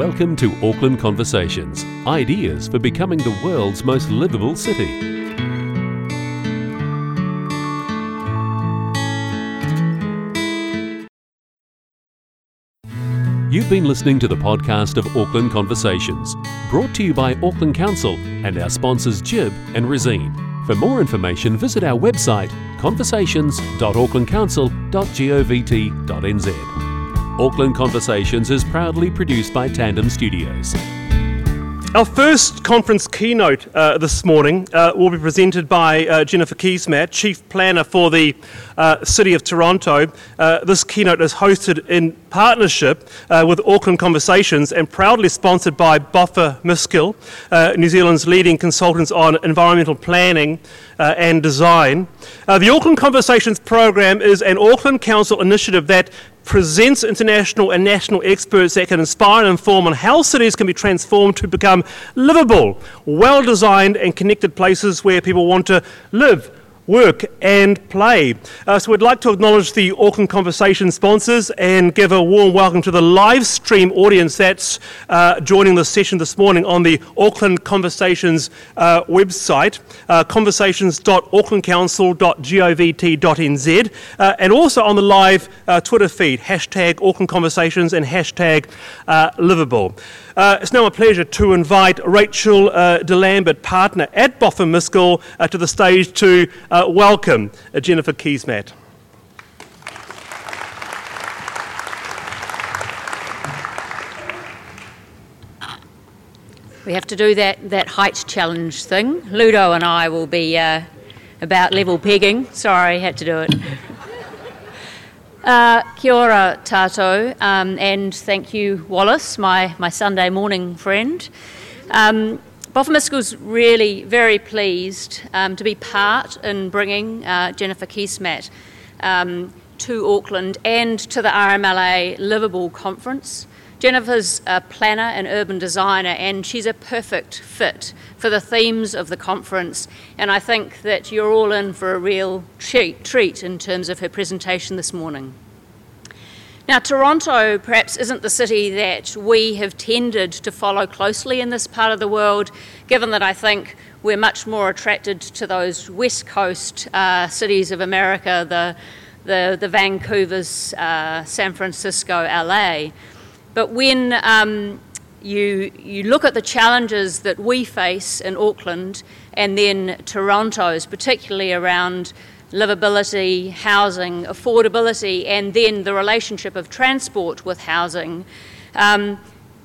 Welcome to Auckland Conversations ideas for becoming the world's most livable city. You've been listening to the podcast of Auckland Conversations, brought to you by Auckland Council and our sponsors Jib and Resene. For more information, visit our website conversations.aucklandcouncil.govt.nz. Auckland Conversations is proudly produced by Tandem Studios. Our first conference keynote uh, this morning uh, will be presented by uh, Jennifer Keesmaat, Chief Planner for the uh, City of Toronto. Uh, this keynote is hosted in partnership uh, with Auckland Conversations and proudly sponsored by Boffa Miskell, New Zealand's leading consultants on environmental planning and design. the Auckland Conversations program is an Auckland Council initiative that presents international and national experts that can inspire and inform on how cities can be transformed to become livable, well designed, and connected places where people want to live work and play. Uh, so we'd like to acknowledge the Auckland Conversation sponsors and give a warm welcome to the live stream audience that's uh, joining the session this morning on the Auckland Conversations uh, website, uh, conversations.aucklandcouncil.govt.nz, uh, and also on the live uh, Twitter feed, hashtag Auckland Conversations and hashtag livable. Uh, it's now a pleasure to invite Rachel uh, DeLambert, partner at Boffa Miskell, uh, to the stage to uh, welcome uh, Jennifer Keesmaat. We have to do that, that height challenge thing. Ludo and I will be uh, about level pegging. Sorry, had to do it. Uh, kia ora tātou, um, and thank you, Wallace, my, my Sunday morning friend. Um, Boffa really very pleased um, to be part in bringing uh, Jennifer Keesmaat um, to Auckland and to the RMLA Livable Conference. Jennifer's a planner and urban designer, and she's a perfect fit for the themes of the conference. And I think that you're all in for a real treat, in terms of her presentation this morning. Now, Toronto perhaps isn't the city that we have tended to follow closely in this part of the world, given that I think we're much more attracted to those West Coast uh, cities of America, the, the, the Vancouvers, uh, San Francisco, LA. But when um, you, you look at the challenges that we face in Auckland and then Toronto's, particularly around livability, housing, affordability, and then the relationship of transport with housing um,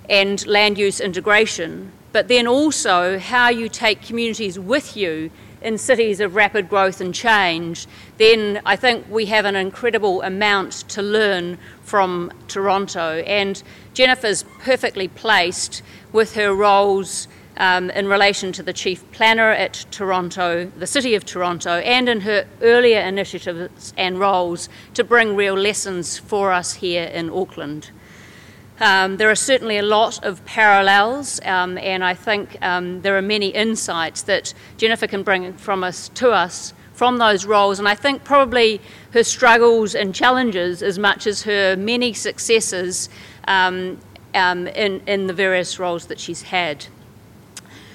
and land use integration, but then also how you take communities with you in cities of rapid growth and change, then I think we have an incredible amount to learn from Toronto. And Jennifer's perfectly placed with her roles um, in relation to the Chief Planner at Toronto, the City of Toronto, and in her earlier initiatives and roles to bring real lessons for us here in Auckland. Um, there are certainly a lot of parallels, um, and I think um, there are many insights that Jennifer can bring from us to us from those roles. And I think probably her struggles and challenges, as much as her many successes um, um, in, in the various roles that she's had.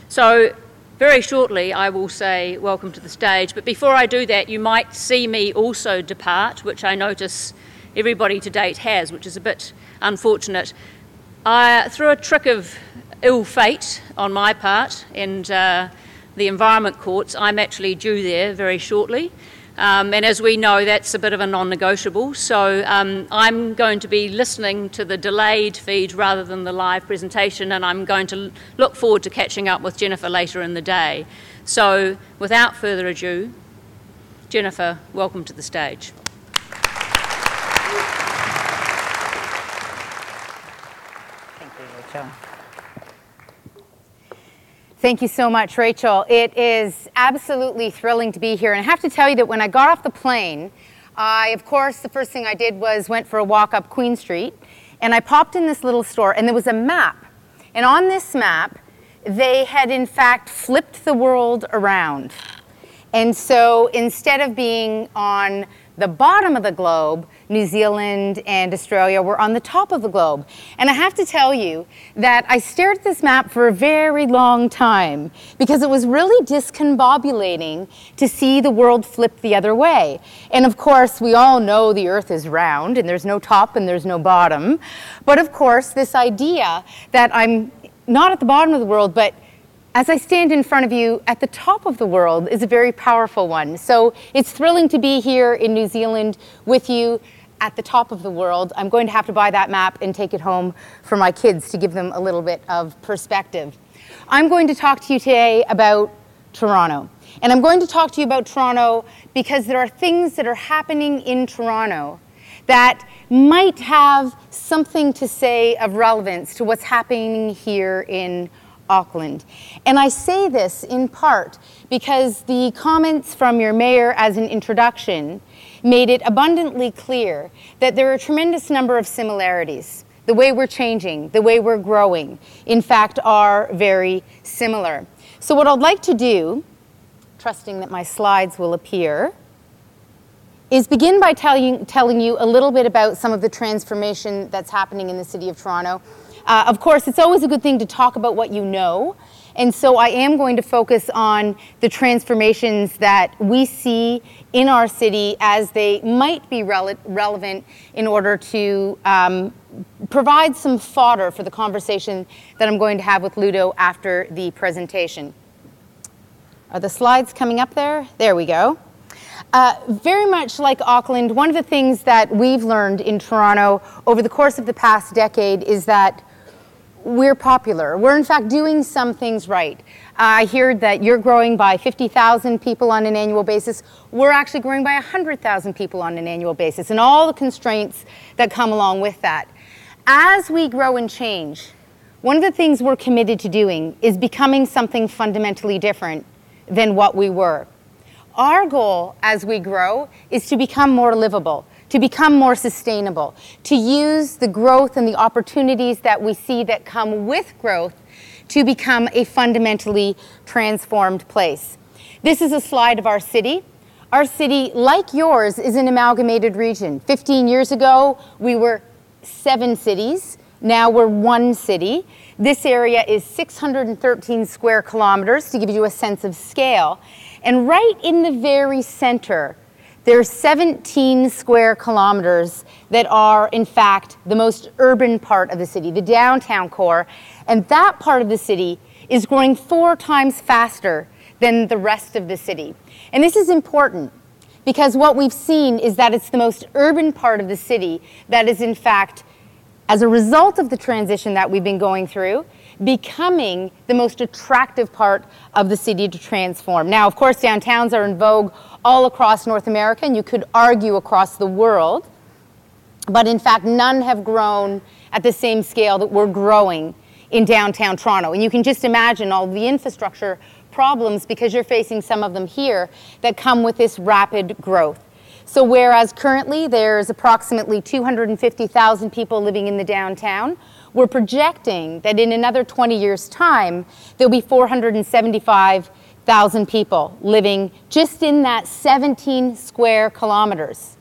So, very shortly, I will say welcome to the stage. But before I do that, you might see me also depart, which I notice everybody to date has, which is a bit unfortunate. I, through a trick of ill fate on my part and uh, the Environment Courts, I'm actually due there very shortly. Um, and as we know, that's a bit of a non negotiable. So um, I'm going to be listening to the delayed feed rather than the live presentation, and I'm going to look forward to catching up with Jennifer later in the day. So without further ado, Jennifer, welcome to the stage. Thank you, Rachel. Thank you so much, Rachel. It is absolutely thrilling to be here. And I have to tell you that when I got off the plane, I, of course, the first thing I did was went for a walk up Queen Street. And I popped in this little store, and there was a map. And on this map, they had in fact flipped the world around. And so instead of being on the bottom of the globe, New Zealand and Australia were on the top of the globe. And I have to tell you that I stared at this map for a very long time because it was really discombobulating to see the world flip the other way. And of course, we all know the earth is round and there's no top and there's no bottom. But of course, this idea that I'm not at the bottom of the world, but as I stand in front of you at the top of the world is a very powerful one. So it's thrilling to be here in New Zealand with you at the top of the world. I'm going to have to buy that map and take it home for my kids to give them a little bit of perspective. I'm going to talk to you today about Toronto. And I'm going to talk to you about Toronto because there are things that are happening in Toronto that might have something to say of relevance to what's happening here in Auckland. And I say this in part because the comments from your mayor as an introduction made it abundantly clear that there are a tremendous number of similarities. The way we're changing, the way we're growing, in fact, are very similar. So, what I'd like to do, trusting that my slides will appear, is begin by telling, telling you a little bit about some of the transformation that's happening in the City of Toronto uh, of course, it's always a good thing to talk about what you know. And so I am going to focus on the transformations that we see in our city as they might be rele- relevant in order to um, provide some fodder for the conversation that I'm going to have with Ludo after the presentation. Are the slides coming up there? There we go. Uh, very much like Auckland, one of the things that we've learned in Toronto over the course of the past decade is that we're popular. We're in fact doing some things right. Uh, I hear that you're growing by 50,000 people on an annual basis. We're actually growing by 100,000 people on an annual basis, and all the constraints that come along with that. As we grow and change, one of the things we're committed to doing is becoming something fundamentally different than what we were. Our goal as we grow is to become more livable, to become more sustainable, to use the growth and the opportunities that we see that come with growth to become a fundamentally transformed place. This is a slide of our city. Our city, like yours, is an amalgamated region. 15 years ago, we were seven cities. Now we're one city. This area is 613 square kilometers to give you a sense of scale. And right in the very center there's 17 square kilometers that are, in fact, the most urban part of the city, the downtown core. And that part of the city is growing four times faster than the rest of the city. And this is important because what we've seen is that it's the most urban part of the city that is, in fact, as a result of the transition that we've been going through, becoming the most attractive part of the city to transform. Now, of course, downtowns are in vogue all across North America, and you could argue across the world, but in fact, none have grown at the same scale that we're growing in downtown Toronto. And you can just imagine all the infrastructure problems because you're facing some of them here that come with this rapid growth. So, whereas currently there's approximately 250,000 people living in the downtown, we're projecting that in another 20 years' time, there'll be 475,000 people living just in that 17 square kilometers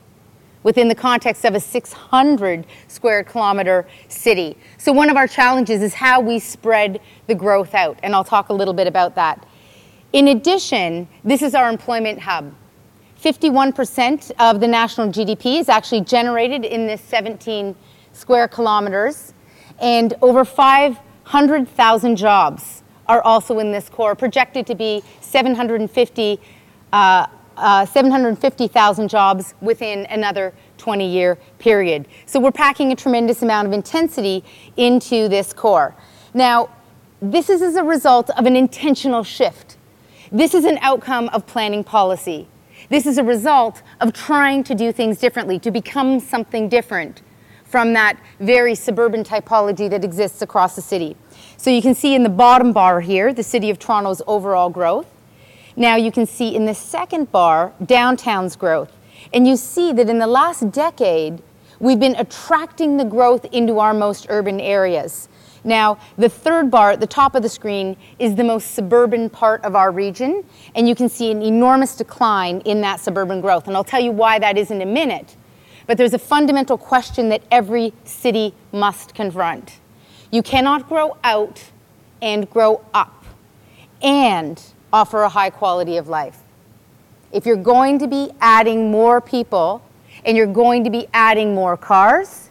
within the context of a 600 square kilometer city. So, one of our challenges is how we spread the growth out, and I'll talk a little bit about that. In addition, this is our employment hub. 51% of the national GDP is actually generated in this 17 square kilometers and over 500,000 jobs are also in this core, projected to be 750, uh, uh, 750,000 jobs within another 20 year period. So we're packing a tremendous amount of intensity into this core. Now, this is as a result of an intentional shift. This is an outcome of planning policy. This is a result of trying to do things differently, to become something different from that very suburban typology that exists across the city. So you can see in the bottom bar here, the City of Toronto's overall growth. Now you can see in the second bar, downtown's growth. And you see that in the last decade, we've been attracting the growth into our most urban areas. Now, the third bar at the top of the screen is the most suburban part of our region, and you can see an enormous decline in that suburban growth. And I'll tell you why that is in a minute. But there's a fundamental question that every city must confront. You cannot grow out and grow up and offer a high quality of life. If you're going to be adding more people and you're going to be adding more cars,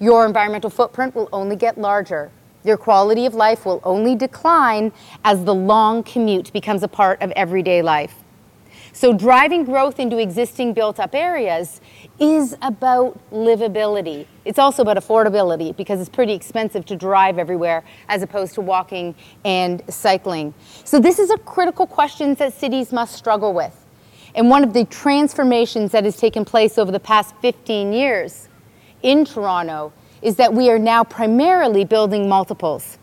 your environmental footprint will only get larger. Your quality of life will only decline as the long commute becomes a part of everyday life. So, driving growth into existing built up areas is about livability. It's also about affordability because it's pretty expensive to drive everywhere as opposed to walking and cycling. So, this is a critical question that cities must struggle with. And one of the transformations that has taken place over the past 15 years in Toronto is that we are now primarily building multiples,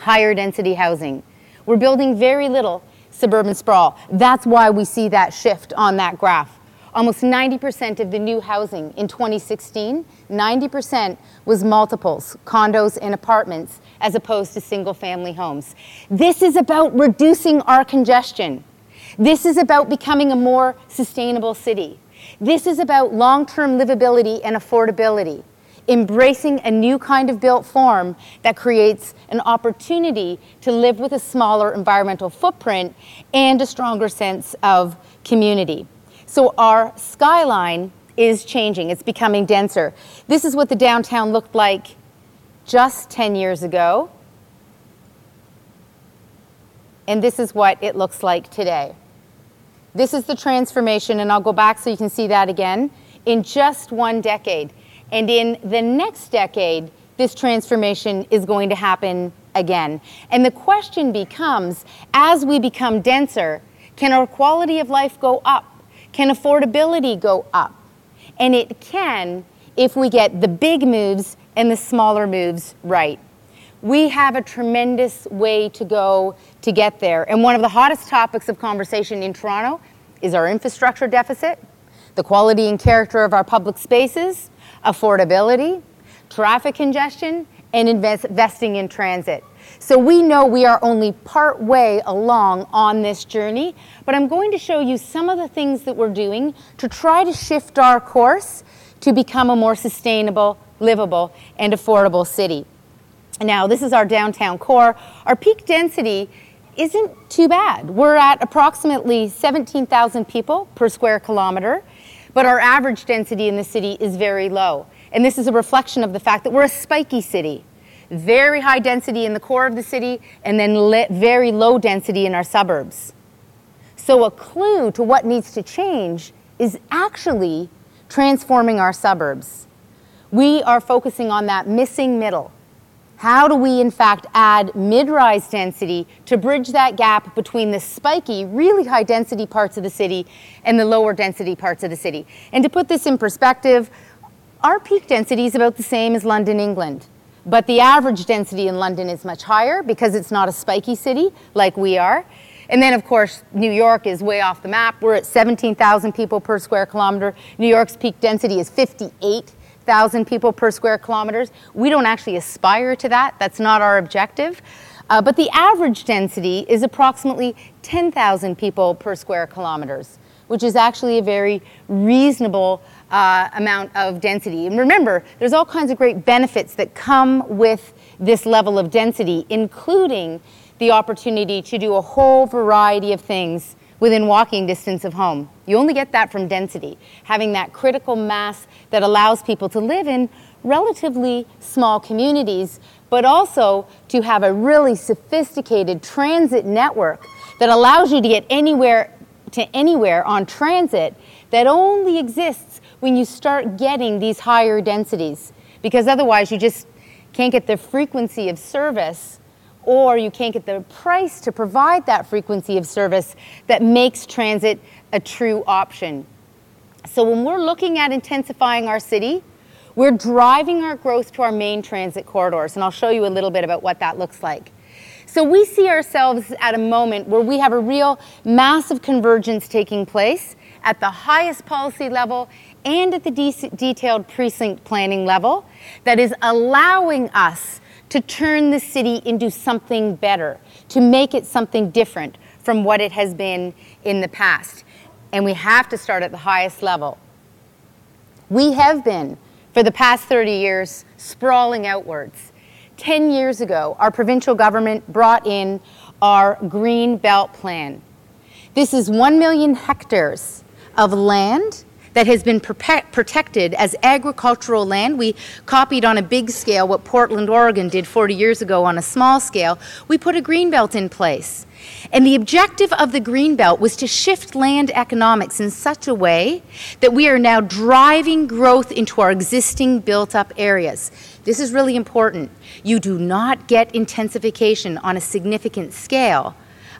higher density housing. We're building very little suburban sprawl. That's why we see that shift on that graph. Almost 90% of the new housing in 2016, 90% was multiples, condos and apartments, as opposed to single family homes. This is about reducing our congestion. This is about becoming a more sustainable city. This is about long term livability and affordability embracing a new kind of built form that creates an opportunity to live with a smaller environmental footprint and a stronger sense of community. So our skyline is changing, it's becoming denser. This is what the downtown looked like just 10 years ago. And this is what it looks like today. This is the transformation, and I'll go back so you can see that again. In just one decade, and in the next decade, this transformation is going to happen again. And the question becomes as we become denser, can our quality of life go up? Can affordability go up? And it can if we get the big moves and the smaller moves right. We have a tremendous way to go to get there. And one of the hottest topics of conversation in Toronto is our infrastructure deficit, the quality and character of our public spaces, affordability, traffic congestion, and invest, investing in transit. So we know we are only part way along on this journey, but I'm going to show you some of the things that we're doing to try to shift our course to become a more sustainable, livable, and affordable city. Now, this is our downtown core. Our peak density isn't too bad. We're at approximately 17,000 people per square kilometer. But our average density in the city is very low. And this is a reflection of the fact that we're a spiky city. Very high density in the core of the city, and then very low density in our suburbs. So, a clue to what needs to change is actually transforming our suburbs. We are focusing on that missing middle how do we, in fact, add mid rise density to bridge that gap between the spiky, really high density parts of the city and the lower density parts of the city? And to put this in perspective, our peak density is about the same as London, England. But the average density in London is much higher because it's not a spiky city like we are. And then, of course, New York is way off the map. We're at 17,000 people per square kilometer. New York's peak density is 58 thousand people per square kilometers. We don't actually aspire to that. That's not our objective. Uh, but the average density is approximately 10,000 people per square kilometers, which is actually a very reasonable uh, amount of density. And remember, there's all kinds of great benefits that come with this level of density, including the opportunity to do a whole variety of things within walking distance of home. You only get that from density, having that critical mass that allows people to live in relatively small communities, but also to have a really sophisticated transit network that allows you to get anywhere to anywhere on transit that only exists when you start getting these higher densities because otherwise you just can't get the frequency of service or you can't get the price to provide that frequency of service that makes transit a true option. So when we're looking at intensifying our city, we're driving our growth to our main transit corridors, and I'll show you a little bit about what that looks like. So we see ourselves at a moment where we have a real massive convergence taking place at the highest policy level and at the de- detailed precinct planning level that is allowing us to turn the city into something better, to make it something different from what it has been in the past. And we have to start at the highest level. We have been, for the past 30 years, sprawling outwards. 10 years ago, our provincial government brought in our Green Belt Plan. This is 1 million hectares of land that has been protected as agricultural land. We copied on a big scale what Portland, Oregon did 40 years ago on a small scale. We put a green belt in place. And the objective of the green belt was to shift land economics in such a way that we are now driving growth into our existing built up areas. This is really important. You do not get intensification on a significant scale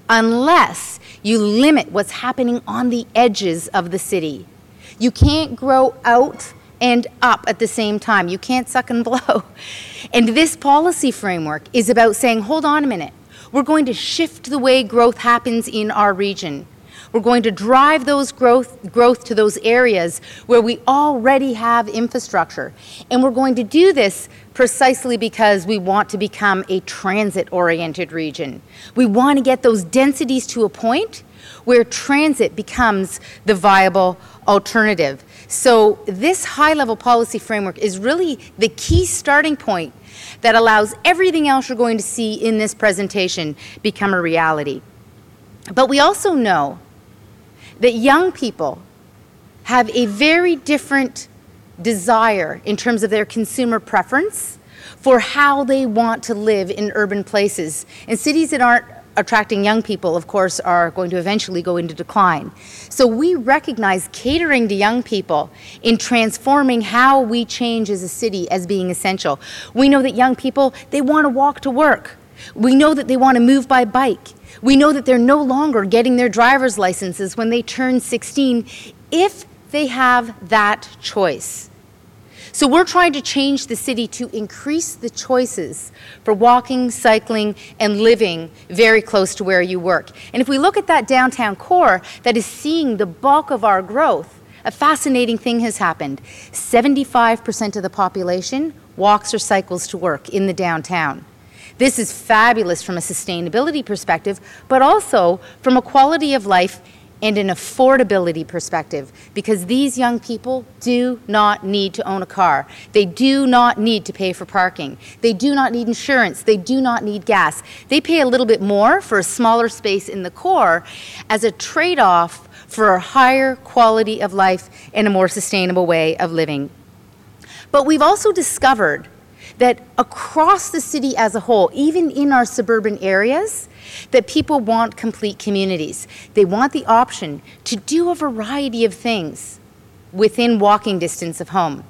unless you limit what's happening on the edges of the city. You can't grow out and up at the same time. You can't suck and blow. And this policy framework is about saying, hold on a minute. We're going to shift the way growth happens in our region. We're going to drive those growth, growth to those areas where we already have infrastructure. And we're going to do this precisely because we want to become a transit oriented region. We want to get those densities to a point where transit becomes the viable alternative. So, this high level policy framework is really the key starting point that allows everything else you're going to see in this presentation become a reality. But we also know that young people have a very different desire in terms of their consumer preference for how they want to live in urban places. In cities that aren't attracting young people, of course, are going to eventually go into decline. So we recognize catering to young people in transforming how we change as a city as being essential. We know that young people, they want to walk to work. We know that they want to move by bike. We know that they're no longer getting their driver's licenses when they turn 16 if they have that choice. So we're trying to change the city to increase the choices for walking, cycling, and living very close to where you work. And if we look at that downtown core that is seeing the bulk of our growth, a fascinating thing has happened. 75% of the population walks or cycles to work in the downtown. This is fabulous from a sustainability perspective, but also from a quality of life and an affordability perspective because these young people do not need to own a car. They do not need to pay for parking. They do not need insurance. They do not need gas. They pay a little bit more for a smaller space in the core as a trade off for a higher quality of life and a more sustainable way of living. But we've also discovered that across the city as a whole, even in our suburban areas, that people want complete communities. They want the option to do a variety of things within walking distance of home.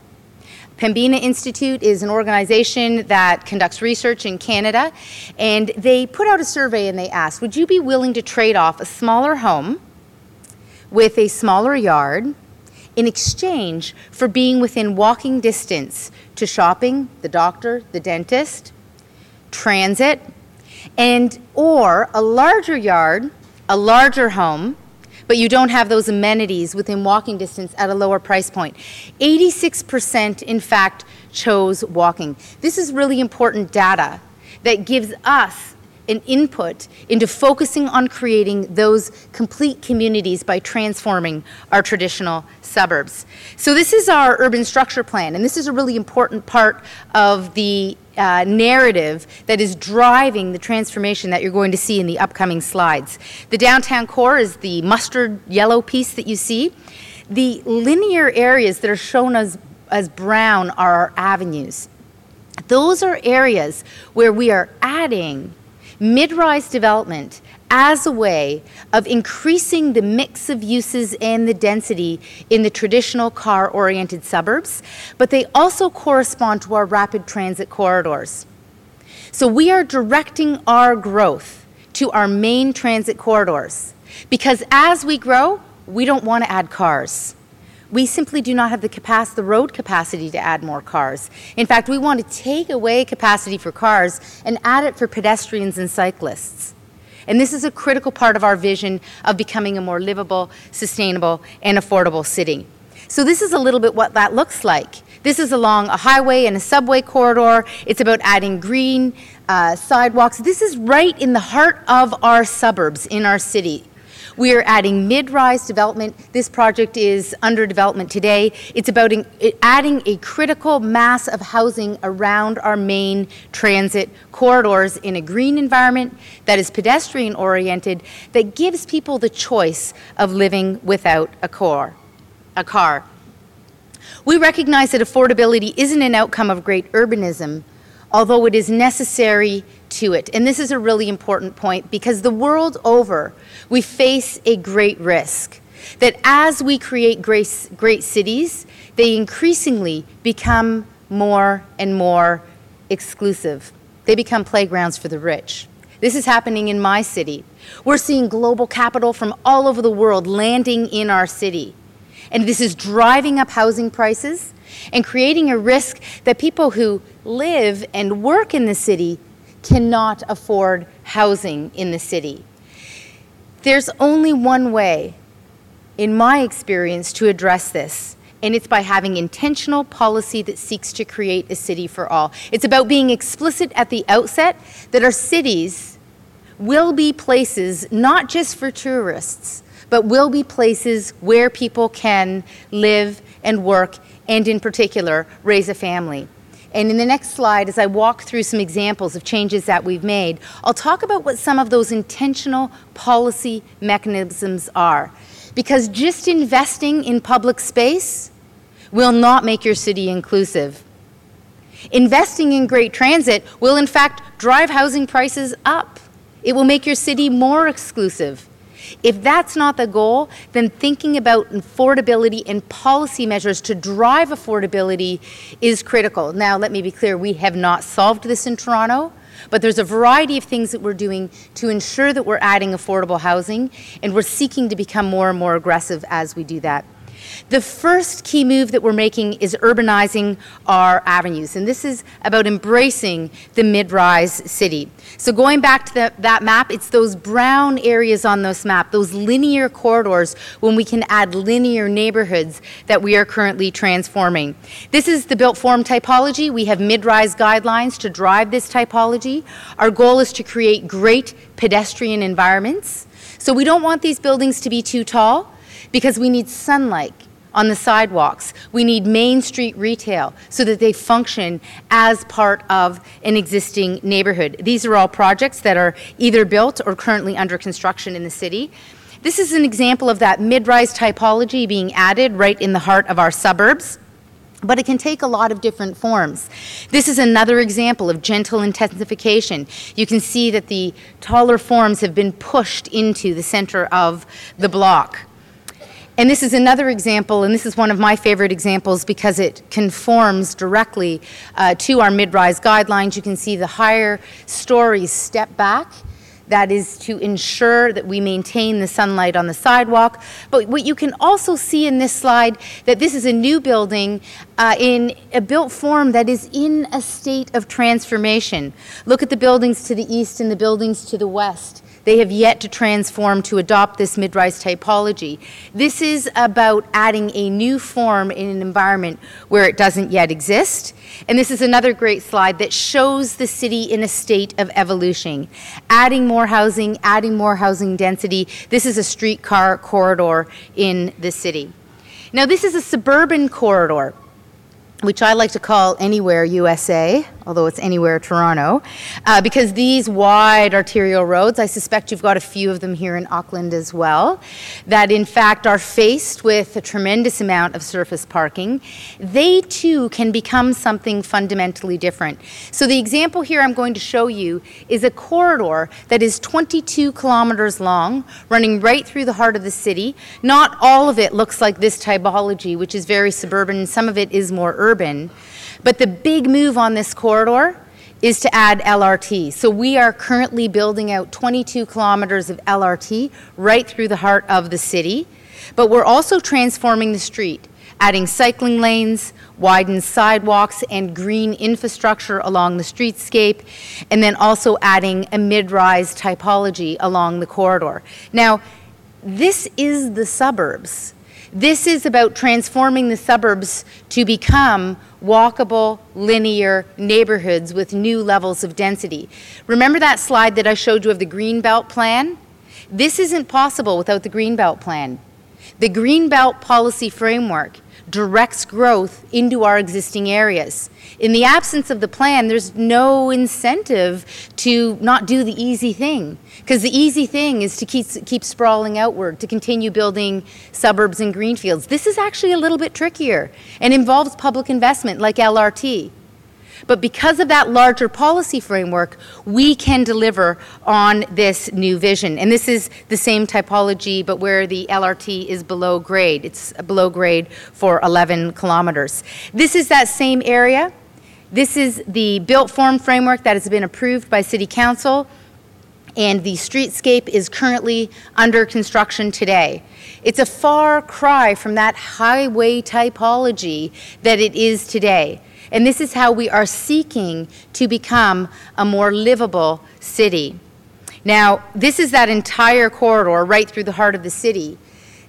Pembina Institute is an organization that conducts research in Canada, and they put out a survey and they asked Would you be willing to trade off a smaller home with a smaller yard in exchange for being within walking distance to shopping, the doctor, the dentist, transit, and or a larger yard, a larger home, but you don't have those amenities within walking distance at a lower price point. 86% in fact chose walking. This is really important data that gives us an input into focusing on creating those complete communities by transforming our traditional suburbs. So, this is our urban structure plan, and this is a really important part of the uh, narrative that is driving the transformation that you're going to see in the upcoming slides. The downtown core is the mustard yellow piece that you see. The linear areas that are shown as, as brown are our avenues. Those are areas where we are adding mid-rise development as a way of increasing the mix of uses and the density in the traditional car-oriented suburbs, but they also correspond to our rapid transit corridors. So we are directing our growth to our main transit corridors because as we grow, we don't want to add cars we simply do not have the capacity, the road capacity to add more cars. In fact, we want to take away capacity for cars and add it for pedestrians and cyclists. And this is a critical part of our vision of becoming a more livable, sustainable, and affordable city. So this is a little bit what that looks like. This is along a highway and a subway corridor. It's about adding green uh, sidewalks. This is right in the heart of our suburbs in our city. We are adding mid-rise development. This project is under development today. It's about adding a critical mass of housing around our main transit corridors in a green environment that is pedestrian oriented, that gives people the choice of living without a car. A car. We recognize that affordability isn't an outcome of great urbanism, although it is necessary to it. And this is a really important point because the world over, we face a great risk that as we create great, great cities, they increasingly become more and more exclusive. They become playgrounds for the rich. This is happening in my city. We're seeing global capital from all over the world landing in our city. And this is driving up housing prices and creating a risk that people who live and work in the city cannot afford housing in the city. There's only one way, in my experience, to address this, and it's by having intentional policy that seeks to create a city for all. It's about being explicit at the outset that our cities will be places not just for tourists, but will be places where people can live and work and, in particular, raise a family. And in the next slide, as I walk through some examples of changes that we've made, I'll talk about what some of those intentional policy mechanisms are. Because just investing in public space will not make your city inclusive. Investing in great transit will, in fact, drive housing prices up. It will make your city more exclusive. If that's not the goal, then thinking about affordability and policy measures to drive affordability is critical. Now, let me be clear, we have not solved this in Toronto. But there's a variety of things that we're doing to ensure that we're adding affordable housing, and we're seeking to become more and more aggressive as we do that. The first key move that we're making is urbanizing our avenues, and this is about embracing the mid-rise city. So going back to the, that map, it's those brown areas on this map, those linear corridors when we can add linear neighborhoods that we are currently transforming. This is the built form typology. We have mid-rise guidelines to drive this typology. Our goal is to create great pedestrian environments. So we don't want these buildings to be too tall because we need sunlight on the sidewalks. We need Main Street retail so that they function as part of an existing neighborhood. These are all projects that are either built or currently under construction in the city. This is an example of that mid-rise typology being added right in the heart of our suburbs. But it can take a lot of different forms. This is another example of gentle intensification. You can see that the taller forms have been pushed into the center of the block. And this is another example, and this is one of my favorite examples because it conforms directly uh, to our mid-rise guidelines. You can see the higher stories step back. That is to ensure that we maintain the sunlight on the sidewalk. But what you can also see in this slide, that this is a new building uh, in a built form that is in a state of transformation. Look at the buildings to the east and the buildings to the west. They have yet to transform to adopt this mid-rise typology. This is about adding a new form in an environment where it doesn't yet exist. And this is another great slide that shows the city in a state of evolution. Adding more housing, adding more housing density. This is a streetcar corridor in the city. Now this is a suburban corridor which I like to call Anywhere USA, although it's Anywhere Toronto, uh, because these wide arterial roads, I suspect you've got a few of them here in Auckland as well, that in fact are faced with a tremendous amount of surface parking, they too can become something fundamentally different. So the example here I'm going to show you is a corridor that is 22 kilometers long, running right through the heart of the city. Not all of it looks like this typology, which is very suburban, some of it is more urban urban. But the big move on this corridor is to add LRT. So we are currently building out 22 kilometers of LRT right through the heart of the city. But we're also transforming the street, adding cycling lanes, widened sidewalks, and green infrastructure along the streetscape, and then also adding a mid-rise typology along the corridor. Now, this is the suburbs. This is about transforming the suburbs to become walkable, linear neighborhoods with new levels of density. Remember that slide that I showed you of the Greenbelt Plan? This isn't possible without the Greenbelt Plan. The Greenbelt Policy Framework directs growth into our existing areas. In the absence of the plan, there's no incentive to not do the easy thing. Because the easy thing is to keep, keep sprawling outward, to continue building suburbs and greenfields. This is actually a little bit trickier and involves public investment like LRT. But because of that larger policy framework, we can deliver on this new vision. And this is the same typology, but where the LRT is below grade. It's below grade for 11 kilometers. This is that same area. This is the built form framework that has been approved by City Council and the streetscape is currently under construction today. It's a far cry from that highway typology that it is today. And this is how we are seeking to become a more livable city. Now, this is that entire corridor right through the heart of the city.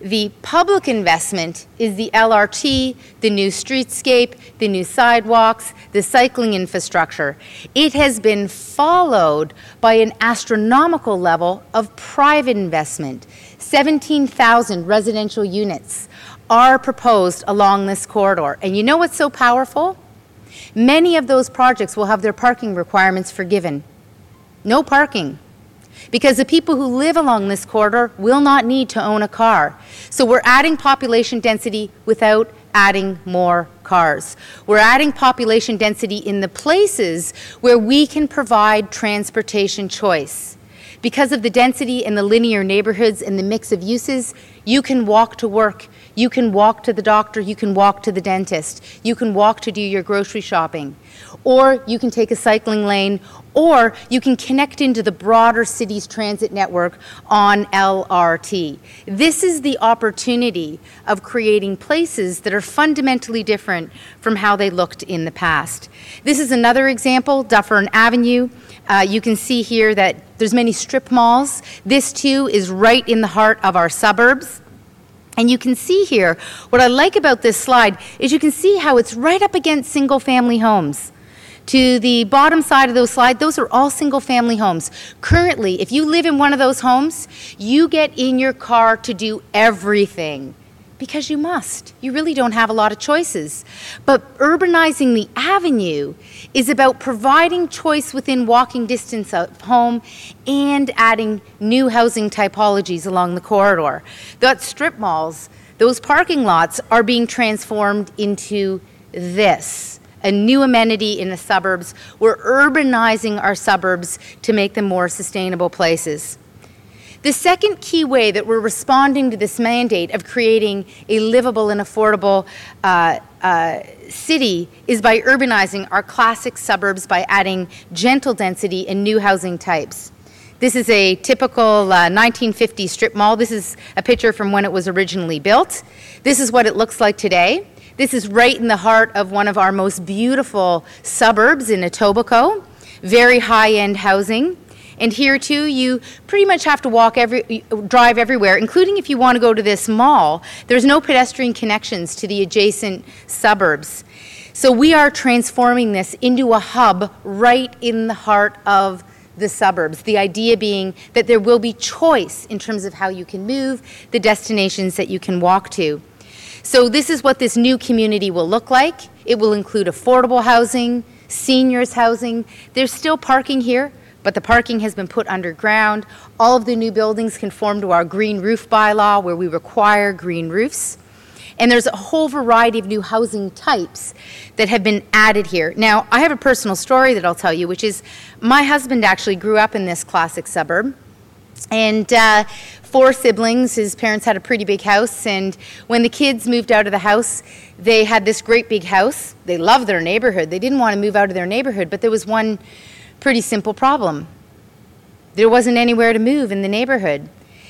The public investment is the LRT, the new streetscape, the new sidewalks, the cycling infrastructure. It has been followed by an astronomical level of private investment. 17,000 residential units are proposed along this corridor. And you know what's so powerful? Many of those projects will have their parking requirements forgiven. No parking. Because the people who live along this corridor will not need to own a car. So we're adding population density without adding more cars. We're adding population density in the places where we can provide transportation choice. Because of the density in the linear neighborhoods and the mix of uses, you can walk to work, you can walk to the doctor, you can walk to the dentist, you can walk to do your grocery shopping, or you can take a cycling lane, or you can connect into the broader city's transit network on LRT. This is the opportunity of creating places that are fundamentally different from how they looked in the past. This is another example, Dufferin Avenue. Uh, you can see here that there's many strip malls. This too is right in the heart of our suburbs. And you can see here, what I like about this slide is you can see how it's right up against single family homes. To the bottom side of those slides, those are all single family homes. Currently, if you live in one of those homes, you get in your car to do everything because you must. You really don't have a lot of choices. But urbanizing the avenue is about providing choice within walking distance of home and adding new housing typologies along the corridor. That strip malls, those parking lots are being transformed into this a new amenity in the suburbs. We're urbanizing our suburbs to make them more sustainable places. The second key way that we're responding to this mandate of creating a livable and affordable uh, uh, city is by urbanizing our classic suburbs by adding gentle density and new housing types. This is a typical uh, 1950 strip mall. This is a picture from when it was originally built. This is what it looks like today. This is right in the heart of one of our most beautiful suburbs in Etobicoke. Very high end housing. And here too, you pretty much have to walk every, drive everywhere, including if you want to go to this mall. There's no pedestrian connections to the adjacent suburbs. So we are transforming this into a hub right in the heart of the suburbs. The idea being that there will be choice in terms of how you can move, the destinations that you can walk to. So this is what this new community will look like. It will include affordable housing, seniors housing. There's still parking here but the parking has been put underground. All of the new buildings conform to our green roof bylaw where we require green roofs. And there's a whole variety of new housing types that have been added here. Now, I have a personal story that I'll tell you, which is my husband actually grew up in this classic suburb. And uh, four siblings, his parents had a pretty big house. And when the kids moved out of the house, they had this great big house. They loved their neighborhood. They didn't want to move out of their neighborhood, but there was one Pretty simple problem. There wasn't anywhere to move in the neighborhood.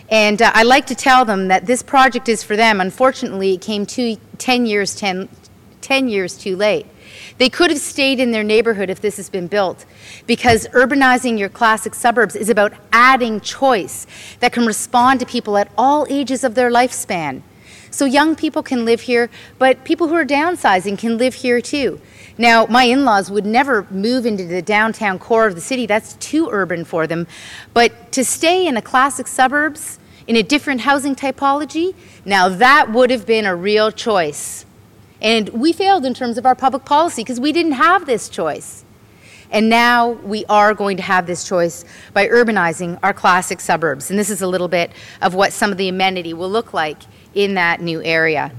And uh, I like to tell them that this project is for them. Unfortunately, it came two, 10, years, 10, 10 years too late. They could have stayed in their neighborhood if this has been built because urbanizing your classic suburbs is about adding choice that can respond to people at all ages of their lifespan. So young people can live here, but people who are downsizing can live here too. Now, my in laws would never move into the downtown core of the city, that's too urban for them. But to stay in a classic suburbs, in a different housing typology, now that would have been a real choice. And we failed in terms of our public policy because we didn't have this choice. And now we are going to have this choice by urbanizing our classic suburbs. And this is a little bit of what some of the amenity will look like in that new area.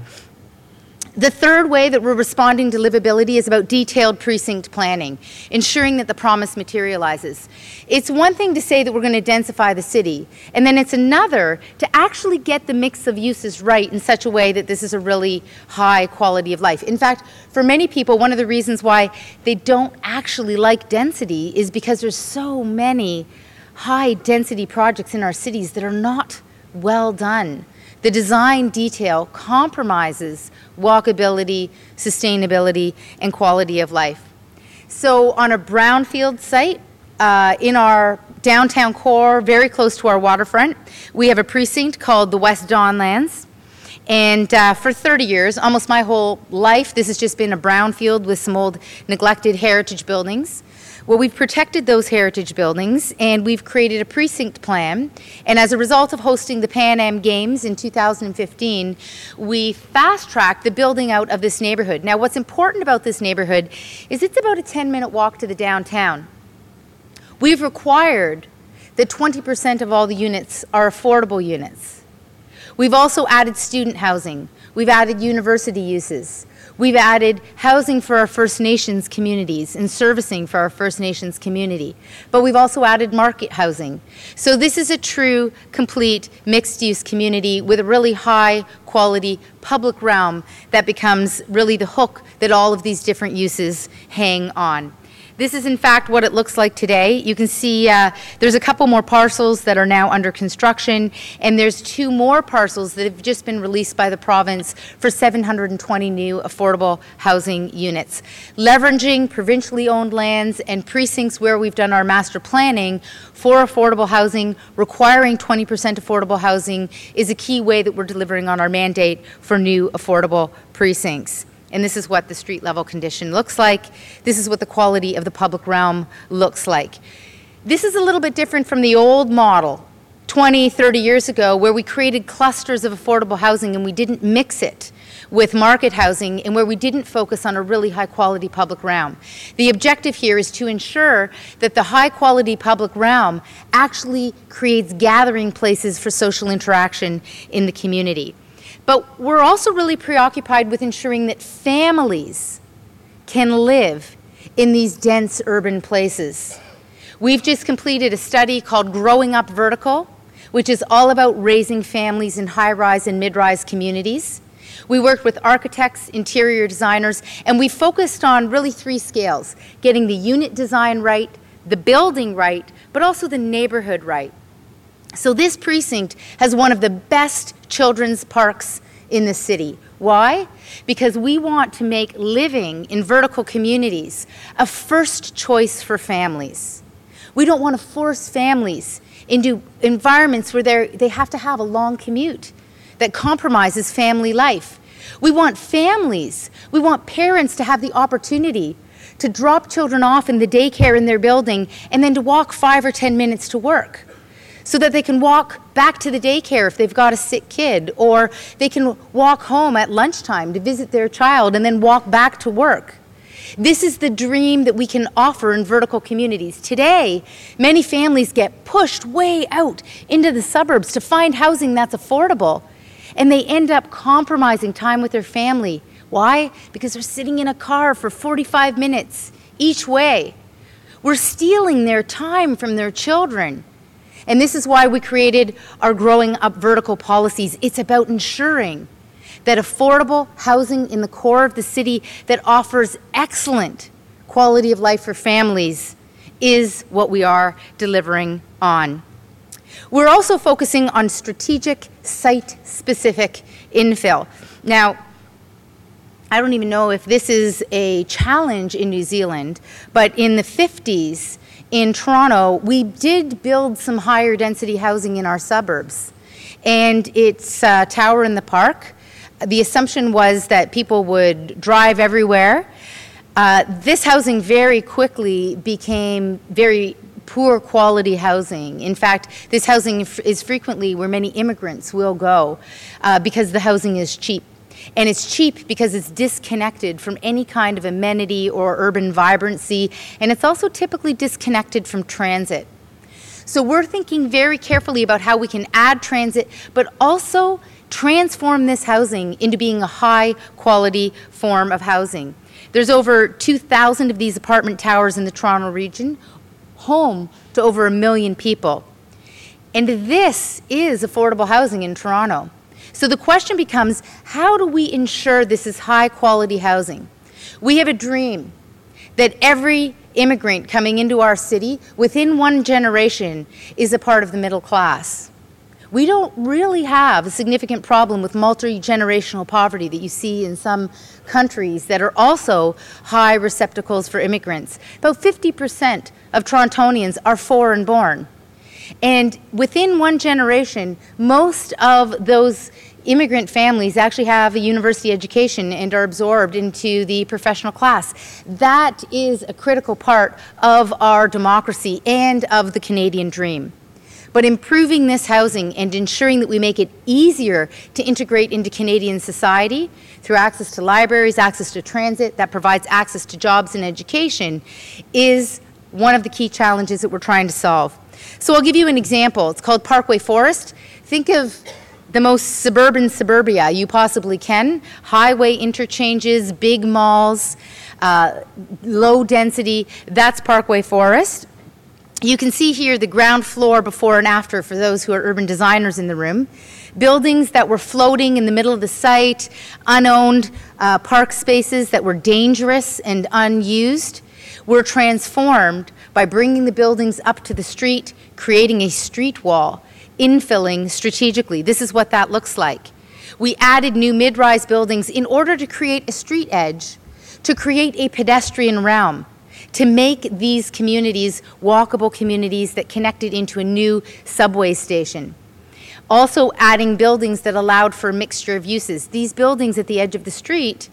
The third way that we're responding to livability is about detailed precinct planning, ensuring that the promise materializes. It's one thing to say that we're going to densify the city, and then it's another to actually get the mix of uses right in such a way that this is a really high quality of life. In fact, for many people, one of the reasons why they don't actually like density is because there's so many high density projects in our cities that are not well done. The design detail compromises walkability, sustainability, and quality of life. So, on a brownfield site uh, in our downtown core, very close to our waterfront, we have a precinct called the West Donlands. And uh, for 30 years, almost my whole life, this has just been a brownfield with some old neglected heritage buildings. Well, we've protected those heritage buildings and we've created a precinct plan. And as a result of hosting the Pan Am Games in 2015, we fast tracked the building out of this neighborhood. Now, what's important about this neighborhood is it's about a 10 minute walk to the downtown. We've required that 20% of all the units are affordable units. We've also added student housing. We've added university uses. We've added housing for our First Nations communities and servicing for our First Nations community. But we've also added market housing. So this is a true, complete, mixed use community with a really high quality public realm that becomes really the hook that all of these different uses hang on. This is in fact what it looks like today. You can see uh, there's a couple more parcels that are now under construction, and there's two more parcels that have just been released by the province for 720 new affordable housing units. Leveraging provincially owned lands and precincts where we've done our master planning for affordable housing, requiring 20% affordable housing is a key way that we're delivering on our mandate for new affordable precincts. And this is what the street level condition looks like. This is what the quality of the public realm looks like. This is a little bit different from the old model 20, 30 years ago, where we created clusters of affordable housing and we didn't mix it with market housing and where we didn't focus on a really high quality public realm. The objective here is to ensure that the high quality public realm actually creates gathering places for social interaction in the community. But we're also really preoccupied with ensuring that families can live in these dense urban places. We've just completed a study called Growing Up Vertical, which is all about raising families in high rise and mid rise communities. We worked with architects, interior designers, and we focused on really three scales getting the unit design right, the building right, but also the neighborhood right. So this precinct has one of the best children's parks in the city. Why? Because we want to make living in vertical communities a first choice for families. We don't want to force families into environments where they have to have a long commute that compromises family life. We want families, we want parents to have the opportunity to drop children off in the daycare in their building and then to walk five or ten minutes to work so that they can walk back to the daycare if they've got a sick kid, or they can walk home at lunchtime to visit their child and then walk back to work. This is the dream that we can offer in vertical communities. Today, many families get pushed way out into the suburbs to find housing that's affordable, and they end up compromising time with their family. Why? Because they're sitting in a car for 45 minutes each way. We're stealing their time from their children. And this is why we created our Growing Up Vertical policies. It's about ensuring that affordable housing in the core of the city that offers excellent quality of life for families is what we are delivering on. We're also focusing on strategic site specific infill. Now, I don't even know if this is a challenge in New Zealand, but in the 50s, in Toronto, we did build some higher density housing in our suburbs. And it's uh, Tower in the Park. the assumption was that people would drive everywhere. Uh, this housing very quickly became very poor quality housing. In fact, this housing is frequently where many immigrants will go uh, because the housing is cheap. And it's cheap because it's disconnected from any kind of amenity or urban vibrancy, and it's also typically disconnected from transit. So we're thinking very carefully about how we can add transit, but also transform this housing into being a high quality form of housing. There's over 2,000 of these apartment towers in the Toronto region, home to over a million people. And this is affordable housing in Toronto. So the question becomes how do we ensure this is high quality housing? We have a dream that every immigrant coming into our city within one generation is a part of the middle class. We don't really have a significant problem with multi generational poverty that you see in some countries that are also high receptacles for immigrants. About 50% of Torontonians are foreign born. And within one generation, most of those immigrant families actually have a university education and are absorbed into the professional class. That is a critical part of our democracy and of the Canadian dream. But improving this housing and ensuring that we make it easier to integrate into Canadian society through access to libraries, access to transit, that provides access to jobs and education, is one of the key challenges that we're trying to solve. So I'll give you an example. It's called Parkway Forest. Think of the most suburban suburbia you possibly can highway interchanges, big malls, uh, low density. That's Parkway Forest. You can see here the ground floor before and after for those who are urban designers in the room. Buildings that were floating in the middle of the site, unowned uh, park spaces that were dangerous and unused, were transformed by bringing the buildings up to the street, creating a street wall infilling strategically. This is what that looks like. We added new mid rise buildings in order to create a street edge, to create a pedestrian realm, to make these communities walkable communities that connected into a new subway station. Also, adding buildings that allowed for a mixture of uses. These buildings at the edge of the street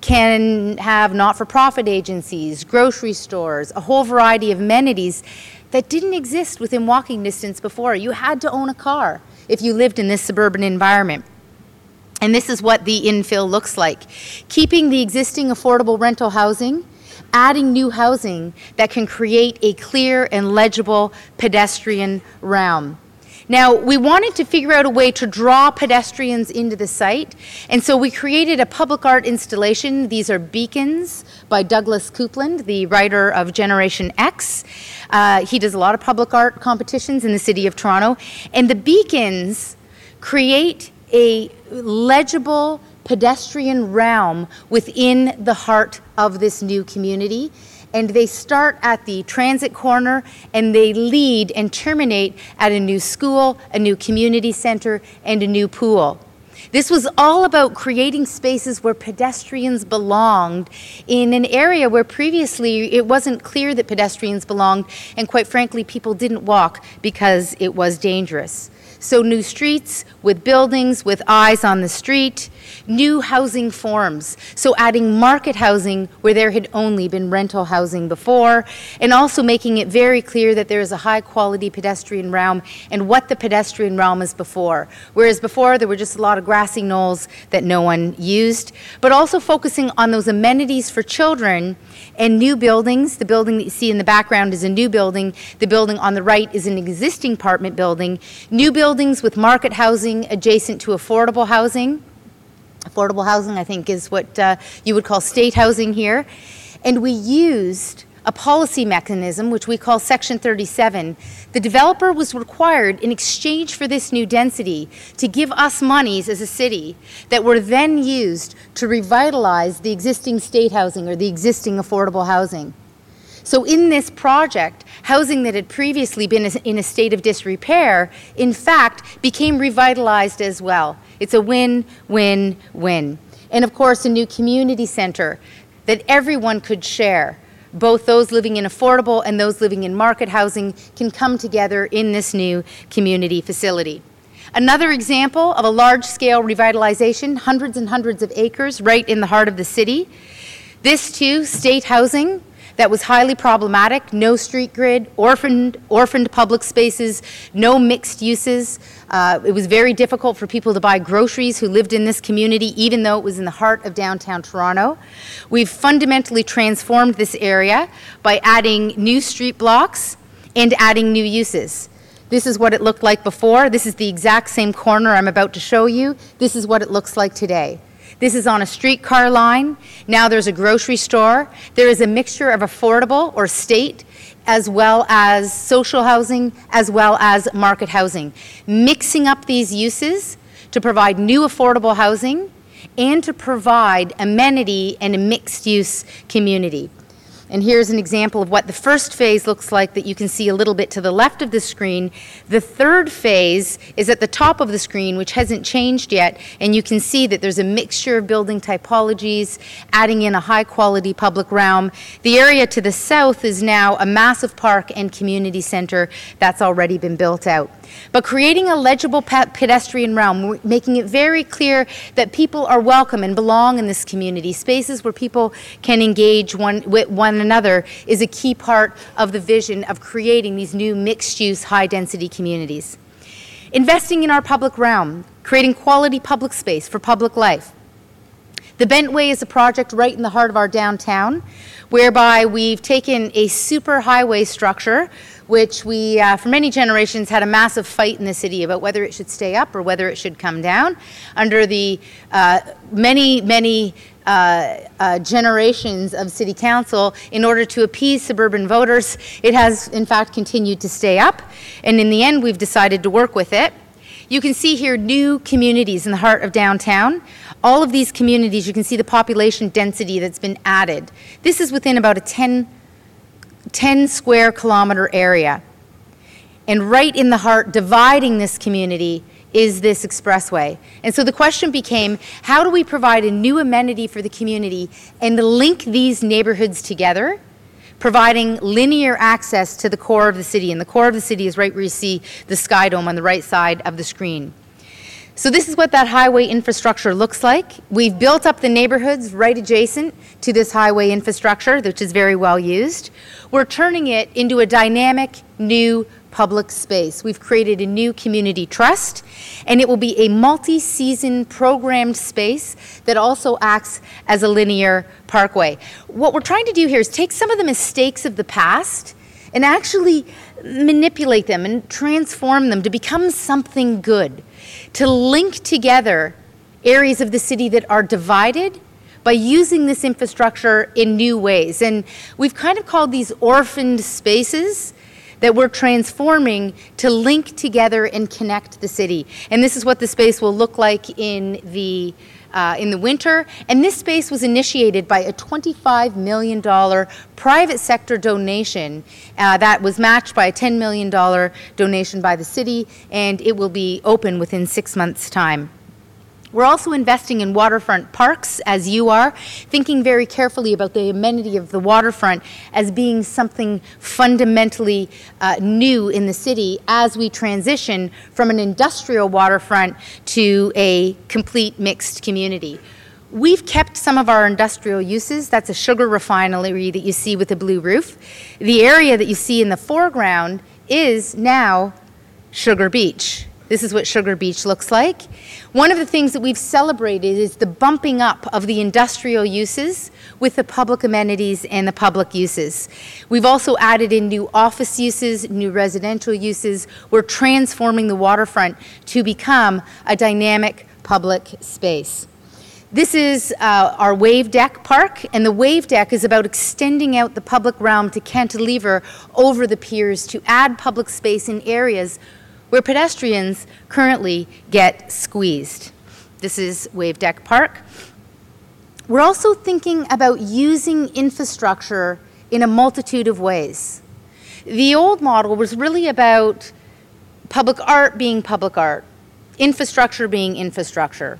can have not for profit agencies, grocery stores, a whole variety of amenities that didn't exist within walking distance before. You had to own a car if you lived in this suburban environment. And this is what the infill looks like. Keeping the existing affordable rental housing, adding new housing that can create a clear and legible pedestrian realm. Now, we wanted to figure out a way to draw pedestrians into the site, and so we created a public art installation. These are beacons by Douglas Coupland, the writer of Generation X. Uh, he does a lot of public art competitions in the city of Toronto, and the beacons create a legible pedestrian realm within the heart of this new community and they start at the transit corner and they lead and terminate at a new school, a new community center, and a new pool. This was all about creating spaces where pedestrians belonged in an area where previously it wasn't clear that pedestrians belonged, and quite frankly, people didn't walk because it was dangerous. So, new streets with buildings with eyes on the street, new housing forms. So, adding market housing where there had only been rental housing before, and also making it very clear that there is a high quality pedestrian realm and what the pedestrian realm is before. Whereas before there were just a lot of grassy knolls that no one used, but also focusing on those amenities for children and new buildings. The building that you see in the background is a new building. The building on the right is an existing apartment building. New buildings with market housing adjacent to affordable housing. Affordable housing, I think, is what uh, you would call state housing here. And we used a policy mechanism, which we call Section 37. The developer was required, in exchange for this new density, to give us monies as a city that were then used to revitalize the existing state housing or the existing affordable housing. So, in this project, housing that had previously been in a state of disrepair, in fact, became revitalized as well. It's a win, win, win. And of course, a new community center that everyone could share. Both those living in affordable and those living in market housing can come together in this new community facility. Another example of a large-scale revitalization, hundreds and hundreds of acres right in the heart of the city. This too, state housing, that was highly problematic, no street grid, orphaned, orphaned public spaces, no mixed uses. Uh, it was very difficult for people to buy groceries who lived in this community, even though it was in the heart of downtown Toronto. We've fundamentally transformed this area by adding new street blocks and adding new uses. This is what it looked like before. This is the exact same corner I'm about to show you. This is what it looks like today. This is on a streetcar line. Now there's a grocery store. There is a mixture of affordable or state as well as social housing as well as market housing. Mixing up these uses to provide new affordable housing and to provide amenity and a mixed use community. And here's an example of what the first phase looks like that you can see a little bit to the left of the screen. The third phase is at the top of the screen, which hasn't changed yet, and you can see that there's a mixture of building typologies, adding in a high quality public realm. The area to the south is now a massive park and community center that's already been built out. But creating a legible pedestrian realm, making it very clear that people are welcome and belong in this community, spaces where people can engage one, with one one another is a key part of the vision of creating these new mixed-use, high-density communities. Investing in our public realm, creating quality public space for public life. The Bentway is a project right in the heart of our downtown, whereby we've taken a super highway structure, which we, uh, for many generations, had a massive fight in the city about whether it should stay up or whether it should come down. Under the uh, many, many uh, uh, generations of city council in order to appease suburban voters. It has, in fact, continued to stay up, and in the end, we've decided to work with it. You can see here new communities in the heart of downtown. All of these communities, you can see the population density that's been added. This is within about a 10, 10 square kilometer area. And right in the heart, dividing this community is this expressway. And so the question became, how do we provide a new amenity for the community and link these neighborhoods together, providing linear access to the core of the city. And the core of the city is right where you see the Sky Dome on the right side of the screen. So this is what that highway infrastructure looks like. We've built up the neighborhoods right adjacent to this highway infrastructure, which is very well used. We're turning it into a dynamic new public space. We've created a new community trust, and it will be a multi season programmed space that also acts as a linear parkway. What we're trying to do here is take some of the mistakes of the past and actually manipulate them and transform them to become something good, to link together areas of the city that are divided by using this infrastructure in new ways. And we've kind of called these orphaned spaces that we're transforming to link together and connect the city. And this is what the space will look like in the uh, in the winter. And this space was initiated by a $25 million private sector donation uh, that was matched by a $10 million donation by the city, and it will be open within six months' time. We're also investing in waterfront parks, as you are, thinking very carefully about the amenity of the waterfront as being something fundamentally uh, new in the city as we transition from an industrial waterfront to a complete mixed community. We've kept some of our industrial uses. That's a sugar refinery that you see with a blue roof. The area that you see in the foreground is now Sugar Beach. This is what Sugar Beach looks like. One of the things that we've celebrated is the bumping up of the industrial uses with the public amenities and the public uses. We've also added in new office uses, new residential uses. We're transforming the waterfront to become a dynamic public space. This is uh, our wave deck park, and the wave deck is about extending out the public realm to cantilever over the piers to add public space in areas where pedestrians currently get squeezed. This is Wave Deck Park. We're also thinking about using infrastructure in a multitude of ways. The old model was really about public art being public art, infrastructure being infrastructure.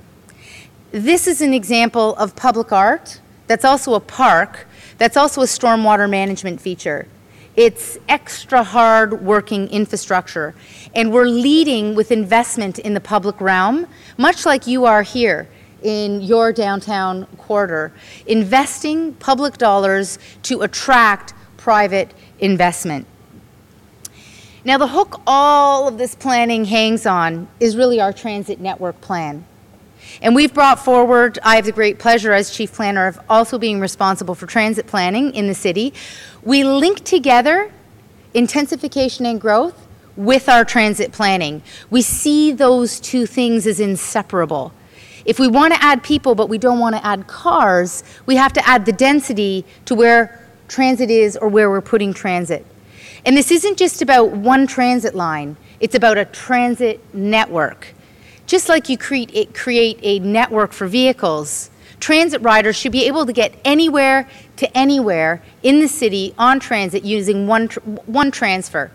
This is an example of public art that's also a park, that's also a stormwater management feature. It's extra hard working infrastructure. And we're leading with investment in the public realm, much like you are here in your downtown quarter, investing public dollars to attract private investment. Now, the hook all of this planning hangs on is really our transit network plan. And we've brought forward, I have the great pleasure as chief planner of also being responsible for transit planning in the city. We link together intensification and growth with our transit planning. We see those two things as inseparable. If we want to add people but we don't want to add cars, we have to add the density to where transit is or where we're putting transit. And this isn't just about one transit line, it's about a transit network. Just like you create, create a network for vehicles, transit riders should be able to get anywhere to anywhere in the city on transit using one, one transfer.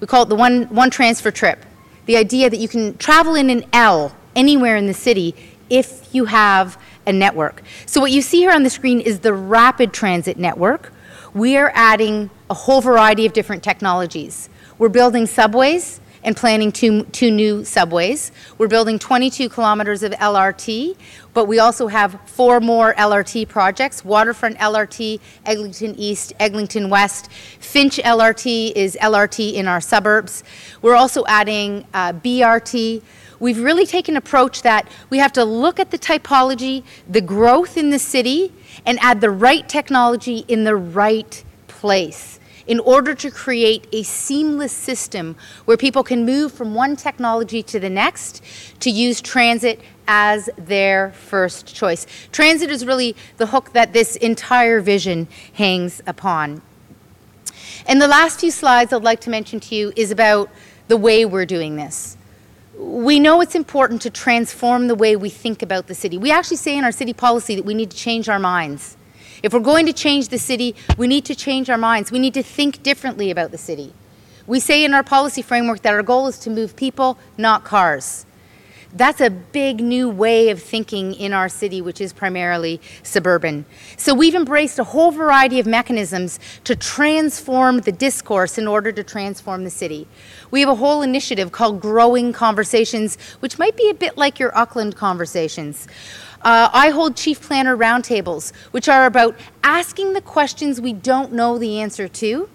We call it the one, one transfer trip. The idea that you can travel in an L anywhere in the city if you have a network. So, what you see here on the screen is the rapid transit network. We are adding a whole variety of different technologies. We're building subways and planning two, two new subways. We're building 22 kilometers of LRT, but we also have four more LRT projects Waterfront LRT, Eglinton East, Eglinton West. Finch LRT is LRT in our suburbs. We're also adding uh, BRT. We've really taken an approach that we have to look at the typology, the growth in the city, and add the right technology in the right place in order to create a seamless system where people can move from one technology to the next to use transit as their first choice. Transit is really the hook that this entire vision hangs upon. And the last few slides I'd like to mention to you is about the way we're doing this. We know it's important to transform the way we think about the city. We actually say in our city policy that we need to change our minds. If we're going to change the city, we need to change our minds. We need to think differently about the city. We say in our policy framework that our goal is to move people, not cars. That's a big new way of thinking in our city, which is primarily suburban. So we've embraced a whole variety of mechanisms to transform the discourse in order to transform the city. We have a whole initiative called Growing Conversations, which might be a bit like your Auckland conversations. Uh, I hold chief planner roundtables, which are about asking the questions we don't know the answer to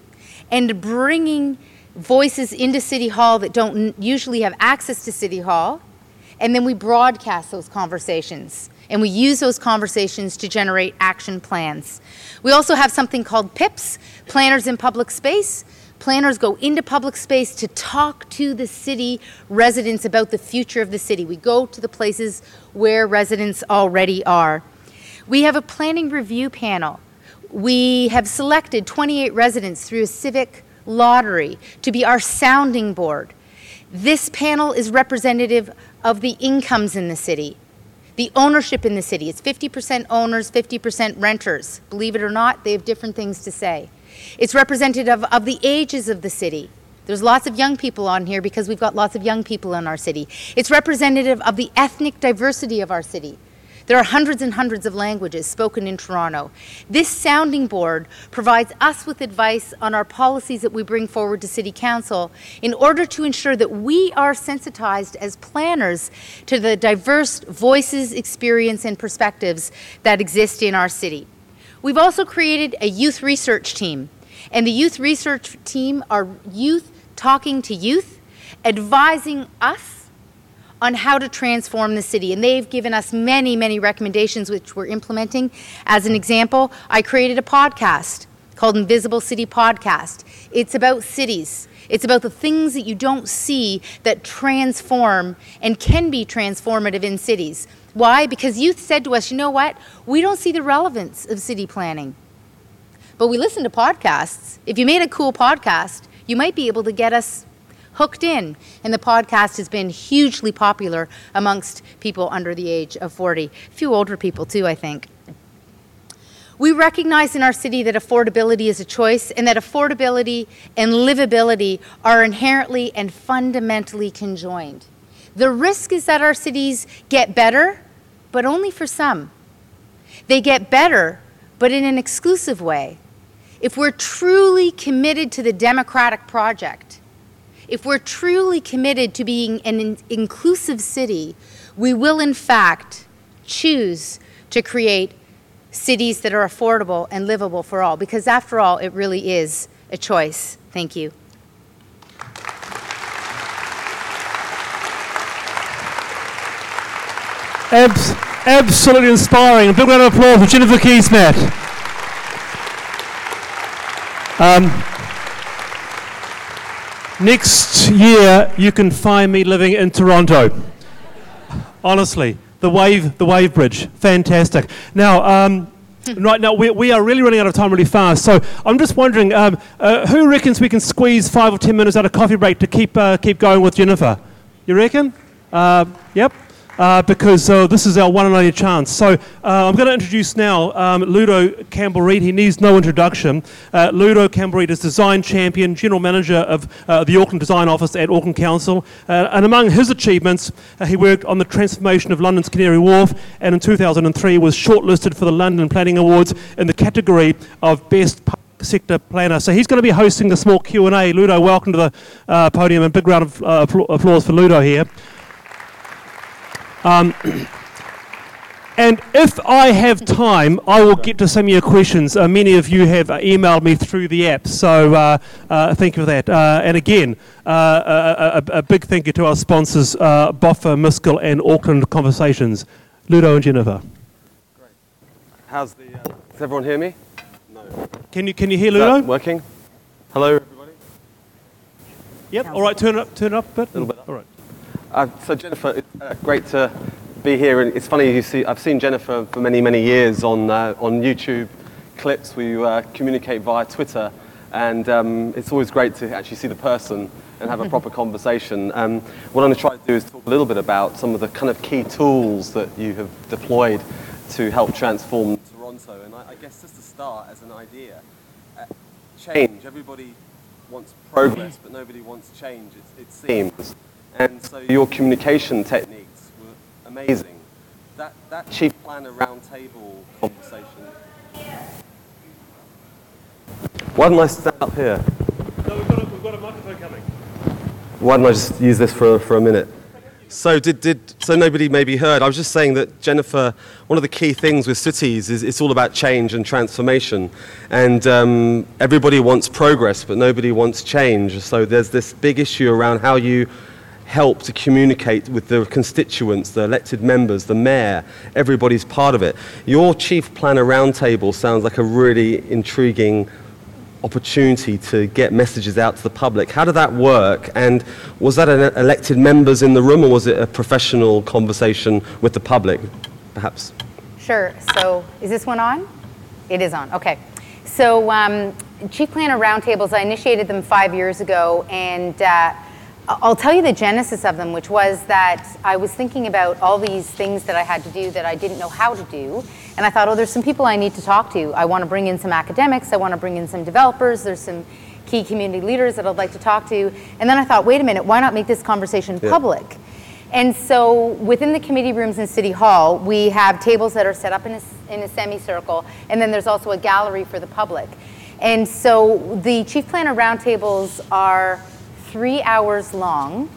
and bringing voices into City Hall that don't usually have access to City Hall. And then we broadcast those conversations and we use those conversations to generate action plans. We also have something called PIPS, Planners in Public Space, planners go into public space to talk to the city residents about the future of the city. We go to the places where residents already are. We have a planning review panel. We have selected 28 residents through a civic lottery to be our sounding board. This panel is representative of the incomes in the city, the ownership in the city. It's 50% owners, 50% renters. Believe it or not, they have different things to say. It's representative of the ages of the city. There's lots of young people on here because we've got lots of young people in our city. It's representative of the ethnic diversity of our city. There are hundreds and hundreds of languages spoken in Toronto. This sounding board provides us with advice on our policies that we bring forward to City Council in order to ensure that we are sensitized as planners to the diverse voices, experience, and perspectives that exist in our city. We've also created a youth research team. And the youth research team are youth talking to youth, advising us on how to transform the city. And they've given us many, many recommendations which we're implementing. As an example, I created a podcast called Invisible City Podcast. It's about cities. It's about the things that you don't see that transform and can be transformative in cities. Why? Because youth said to us, you know what? We don't see the relevance of city planning. But we listen to podcasts. If you made a cool podcast, you might be able to get us hooked in. And the podcast has been hugely popular amongst people under the age of 40. A few older people, too, I think. We recognize in our city that affordability is a choice and that affordability and livability are inherently and fundamentally conjoined. The risk is that our cities get better, but only for some. They get better, but in an exclusive way. if we're truly committed to the democratic project, if we're truly committed to being an in- inclusive city, we will in fact choose to create cities that are affordable and livable for all, because after all, it really is a choice. Thank you. Abs- absolutely inspiring. A big round of applause for Jennifer Keesmaat. Um, next year, you can find me living in Toronto. Honestly, the wave, the wave bridge, fantastic. Now, um, right now we, we are really running out of time really fast. So I'm just wondering, um, uh, who reckons we can squeeze five or ten minutes out of coffee break to keep uh, keep going with Jennifer? You reckon? Uh, yep uh, because uh, this is our one and only chance. So uh, I'm going to introduce now um, Ludo Campbell Reid. He needs no introduction. Uh, Ludo Campbell Reid is design champion, general manager of uh, the Auckland Design Office at Auckland Council. Uh, and among his achievements, he worked on the transformation of London's Canary Wharf and in 2003 was shortlisted for the London Planning Awards in the category of Best sector planner. So he's going to be hosting a small Q&A. Ludo, welcome to the podium and big round of applause for Ludo here. Um, and if I have time, I will get to some of your questions. Uh, many of you have uh, emailed me through the app, so uh, uh thank you for that. Uh, and again, uh, a, a, big thank you to our sponsors, Boffa, Miskell, and Auckland Conversations. Ludo and Jennifer. Great. How's the? does everyone hear me? No. Can you can you hear Ludo? working. Hello, everybody. Yep. All right. Turn it up. Turn it up a bit. A little bit. Up. All right. Uh, so Jennifer, it's uh, great to be here. And it's funny, you see, I've seen Jennifer for many, many years on, uh, on YouTube clips. We uh, communicate via Twitter. And um, it's always great to actually see the person and have a proper conversation. Um, what I'm going to try to do is talk a little bit about some of the kind of key tools that you have deployed to help transform Toronto. And I, I guess just to start as an idea, uh, change. Everybody wants progress, but nobody wants change, it, it seems. And so your communication techniques were amazing. That, that chief planner roundtable conversation. Why don't I stand up here? No, we've got a, we've got a microphone coming. Why don't I just use this for, for a minute? So did, did so nobody maybe heard. I was just saying that Jennifer, one of the key things with cities is it's all about change and transformation, and um, everybody wants progress, but nobody wants change. So there's this big issue around how you help to communicate with the constituents, the elected members, the mayor, everybody's part of it. Your chief planner roundtable sounds like a really intriguing opportunity to get messages out to the public. How did that work? And was that an elected members in the room or was it a professional conversation with the public, perhaps? Sure. So is this one on? It is on. Okay. So um, chief planner roundtables, I initiated them five years ago and uh, I'll tell you the genesis of them, which was that I was thinking about all these things that I had to do that I didn't know how to do. And I thought, oh, there's some people I need to talk to. I want to bring in some academics, I want to bring in some developers, there's some key community leaders that I'd like to talk to. And then I thought, wait a minute, why not make this conversation yeah. public? And so within the committee rooms in City Hall, we have tables that are set up in a, in a semicircle, and then there's also a gallery for the public. And so the chief planner roundtables are three hours long,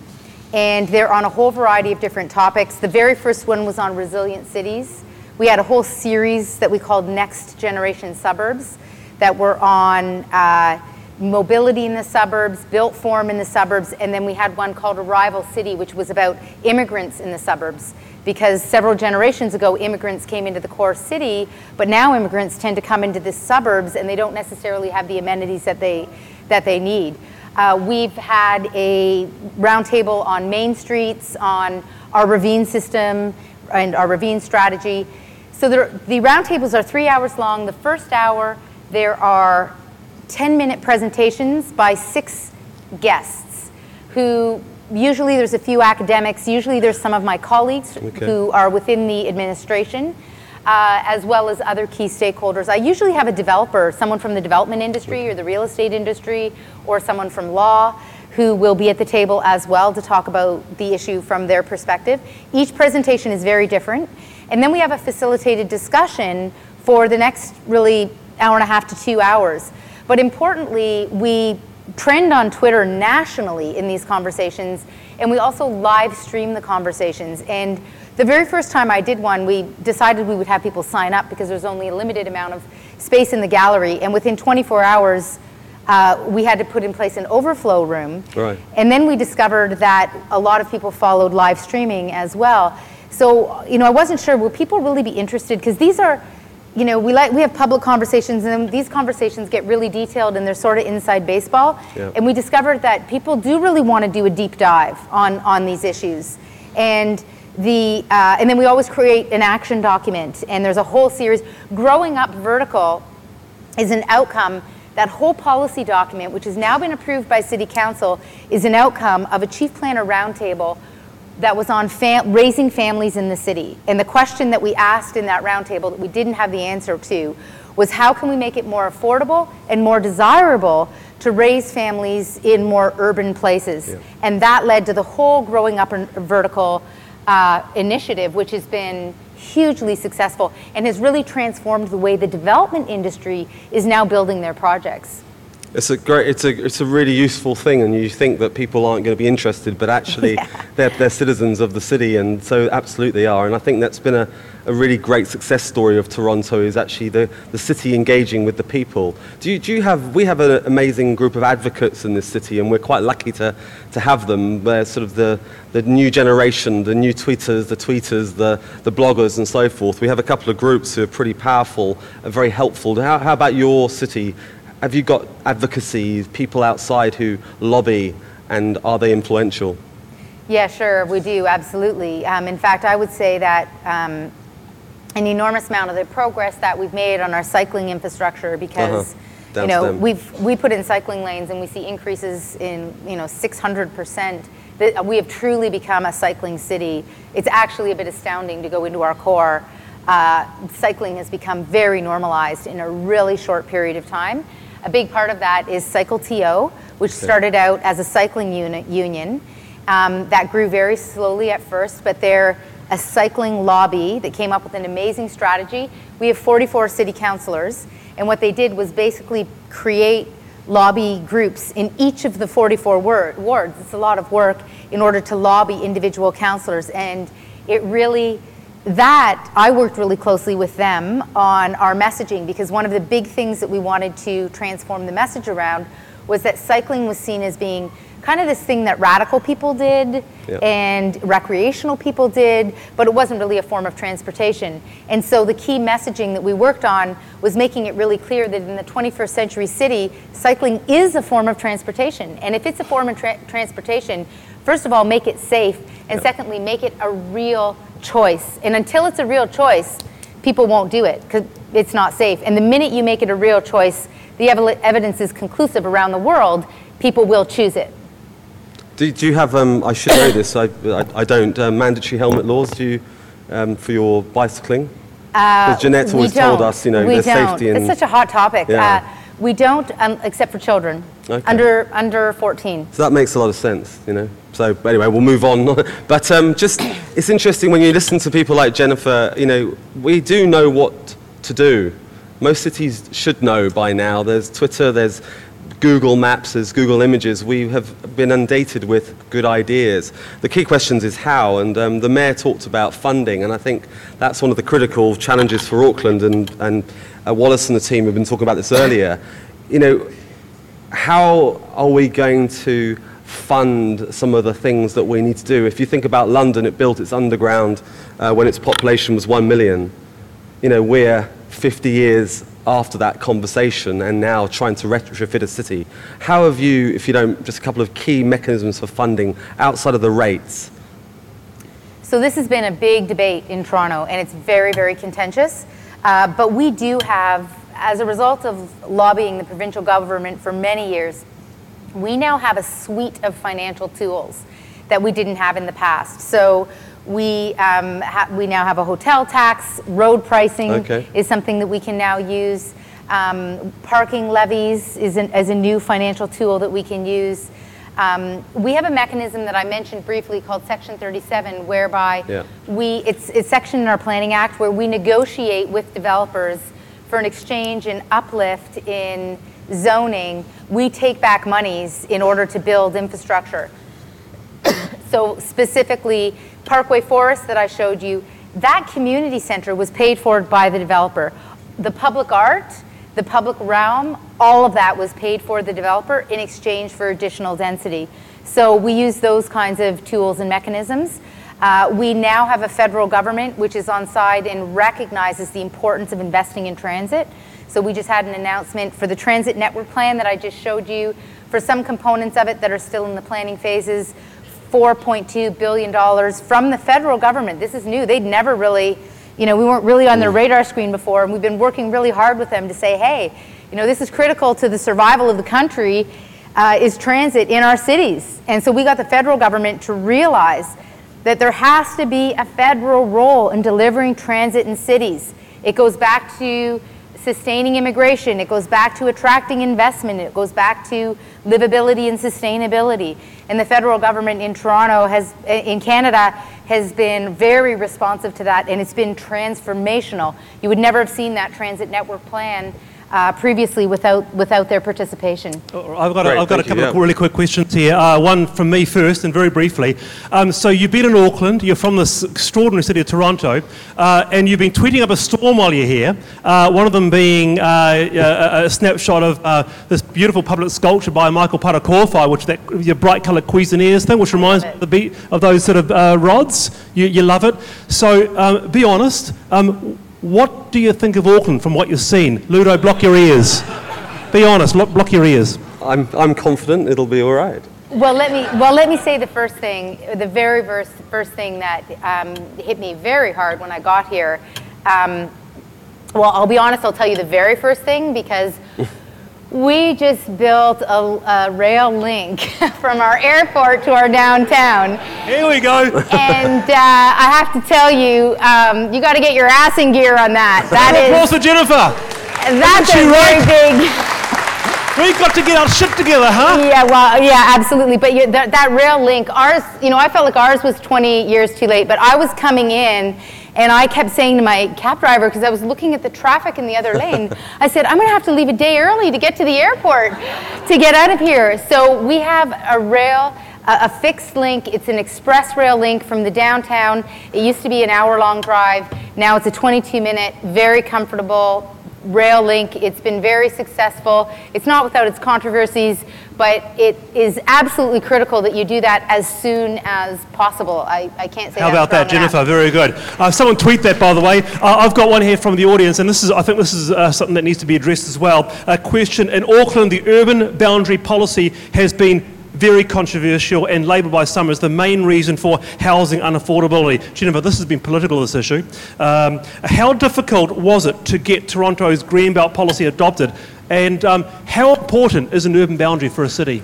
and they're on a whole variety of different topics. The very first one was on resilient cities. We had a whole series that we called Next Generation Suburbs that were on uh, mobility in the suburbs, built form in the suburbs, and then we had one called Arrival City, which was about immigrants in the suburbs. Because several generations ago, immigrants came into the core city, but now immigrants tend to come into the suburbs and they don't necessarily have the amenities that they, that they need. Uh, we've had a roundtable on main streets, on our ravine system and our ravine strategy. So the, the roundtables are three hours long. The first hour, there are 10 minute presentations by six guests who usually there's a few academics, usually there's some of my colleagues okay. who are within the administration uh, as well as other key stakeholders. I usually have a developer, someone from the development industry or the real estate industry, or someone from law who will be at the table as well to talk about the issue from their perspective. Each presentation is very different. And then we have a facilitated discussion for the next really hour and a half to two hours. But importantly, we trend on Twitter nationally in these conversations, and we also live stream the conversations. And the very first time I did one, we decided we would have people sign up because there's only a limited amount of space in the gallery, and within 24 hours, uh, we had to put in place an overflow room. Right. And then we discovered that a lot of people followed live streaming as well. So, you know, I wasn't sure, will people really be interested? Because these are, you know, we like we have public conversations, and these conversations get really detailed, and they're sort of inside baseball. Yeah. And we discovered that people do really want to do a deep dive on on these issues, and the uh, and then we always create an action document, and there's a whole series. Growing up vertical is an outcome. That whole policy document, which has now been approved by City Council, is an outcome of a chief planner roundtable that was on fam- raising families in the city. And the question that we asked in that roundtable that we didn't have the answer to was how can we make it more affordable and more desirable to raise families in more urban places? And that led to the whole Growing Up Vertical uh, initiative, which has been hugely successful and has really transformed the way the development industry is now building their projects. It's a great, it's a, it's a really useful thing, and you think that people aren't going to be interested, but actually, Yeah. they're, they're citizens of the city, and so absolutely they are. And I think that's been a, a really great success story of Toronto is actually the, the city engaging with the people. Do you, do you have, we have an amazing group of advocates in this city, and we're quite lucky to, to have them. They're sort of the, the new generation, the new tweeters, the tweeters, the, the bloggers, and so forth. We have a couple of groups who are pretty powerful and very helpful. How, how about your city? Have you got advocacy, people outside who lobby, and are they influential? Yeah, sure, we do, absolutely. Um, in fact, I would say that um, an enormous amount of the progress that we've made on our cycling infrastructure because. Uh-huh. You know, them. we've we put in cycling lanes and we see increases in you know 600 percent. We have truly become a cycling city. It's actually a bit astounding to go into our core. Uh, cycling has become very normalized in a really short period of time. A big part of that is Cycle TO, which started out as a cycling unit union um, that grew very slowly at first, but they're a cycling lobby that came up with an amazing strategy. We have 44 city councilors, and what they did was basically create lobby groups in each of the 44 wor- wards. It's a lot of work in order to lobby individual councilors, and it really that I worked really closely with them on our messaging because one of the big things that we wanted to transform the message around was that cycling was seen as being kind of this thing that radical people did Yeah. and recreational people did, but it wasn't really a form of transportation. And so the key messaging that we worked on was making it really clear that in the 21st century city, cycling is a form of transportation. And if it's a form of tra- transportation, first of all, make it safe, and secondly, make it a real choice. And until it's a real choice, people won't do it because it's not safe. And the minute you make it a real choice, the evi- evidence is conclusive around the world, people will choose it. Do, do you have, um, I should know this, I, I, I don't, uh, mandatory helmet laws do you, um, for your bicycling? Because Jeanette's Uh, We always told us, you know, we there's don't. safety and... It's such a hot topic. Yeah. Uh, we don't, um, except for children Okay. under under 14. So that makes a lot of sense, you know. So anyway, we'll move on. but um, just, it's interesting when you listen to people like Jennifer. You know, we do know what to do. Most cities should know by now. There's Twitter. There's Google Maps. There's Google Images. We have been inundated with good ideas. The key questions is how. And um, the mayor talked about funding, and I think that's one of the critical challenges for Auckland. And and uh, Wallace and the team have been talking about this earlier. You know, how are we going to fund some of the things that we need to do? If you think about London, it built its underground uh, when its population was 1 million. You know, we're 50 years after that conversation and now trying to retrofit a city. How have you, if you don't, just a couple of key mechanisms for funding outside of the rates? So this has been a big debate in Toronto, and it's very, very contentious. Uh, but we do have, as a result of lobbying the provincial government for many years, we now have a suite of financial tools that we didn't have in the past. So we, um, ha- we now have a hotel tax, road pricing Okay. is something that we can now use. Um, parking levies is, an, is a new financial tool that we can use. Um, we have a mechanism that I mentioned briefly called Section 37, whereby Yeah. we it's it's section in our planning act where we negotiate with developers for an exchange and uplift in zoning, we take back monies in order to build infrastructure. So specifically, Parkway Forest that I showed you, that community center was paid for by the developer. The public art, the public realm, all of that was paid for the developer in exchange for additional density. So we use those kinds of tools and mechanisms. Uh, we now have a federal government which is on side and recognizes the importance of investing in transit. So we just had an announcement for the transit network plan that I just showed you. For some components of it that are still in the planning phases, $4.2 billion from the federal government. This is new. They'd never really, you know, we weren't really on their radar screen before, and we've been working really hard with them to say, hey, you know, this is critical to the survival of the country, uh, is transit in our cities. And so we got the federal government to realize that there has to be a federal role in delivering transit in cities. It goes back to sustaining immigration, it goes back to attracting investment, it goes back to livability and sustainability. And the federal government in Toronto has, in Canada, has been very responsive to that and it's been transformational. You would never have seen that transit network plan uh, previously without, without their participation. I've got, a, I've got a couple you, yeah. of really quick questions here. Uh, one from me first, and very briefly. Um, so you've been in Auckland, you're from this extraordinary city of Toronto, uh, and you've been tweeting up a storm while you're here. Uh, one of them being uh, a, a, snapshot of uh, this beautiful public sculpture by Michael Parekowhai, which that your bright coloured Cuisenaires thing, which reminds me of, the beat of those sort of rods. You, you love it. So um, be honest. Um, what do you think of Auckland from what you've seen? Ludo, block your ears. Be honest, block your ears. I'm, I'm confident it'll be all right. Well, let me well let me say the first thing, the very first first thing that um, hit me very hard when I got here. Um, well, I'll be honest. I'll tell you the very first thing because we just built a, a, rail link from our airport to our downtown. Here we go. and uh, I have to tell you, um, you got to get your ass in gear on that. That is. Applause for Jennifer. That's a very big. We've got to get our shit together, huh? Yeah, well, yeah, absolutely. But you, that, that rail link, ours, you know, I felt like ours was 20 years too late, but I was coming in and I kept saying to my cab driver, because I was looking at the traffic in the other lane, I said, I'm going to have to leave a day early to get to the airport to get out of here. So we have a rail, a, a fixed link. It's an express rail link from the downtown. It used to be an hour long drive. Now it's a 22 minute, very comfortable, rail link. It's been very successful. It's not without its controversies, but it is absolutely critical that you do that as soon as possible. I, I can't say How about that, Jennifer? That. Very good. Uh, someone tweet that, by the way. Uh, I've got one here from the audience, and this is, I think this is uh, something that needs to be addressed as well. A question In Auckland, the urban boundary policy has been very controversial and labelled by some as the main reason for housing unaffordability. Jennifer, this has been political, this issue. Um, how difficult was it to get Toronto's Greenbelt policy adopted? And um, how important is an urban boundary for a city?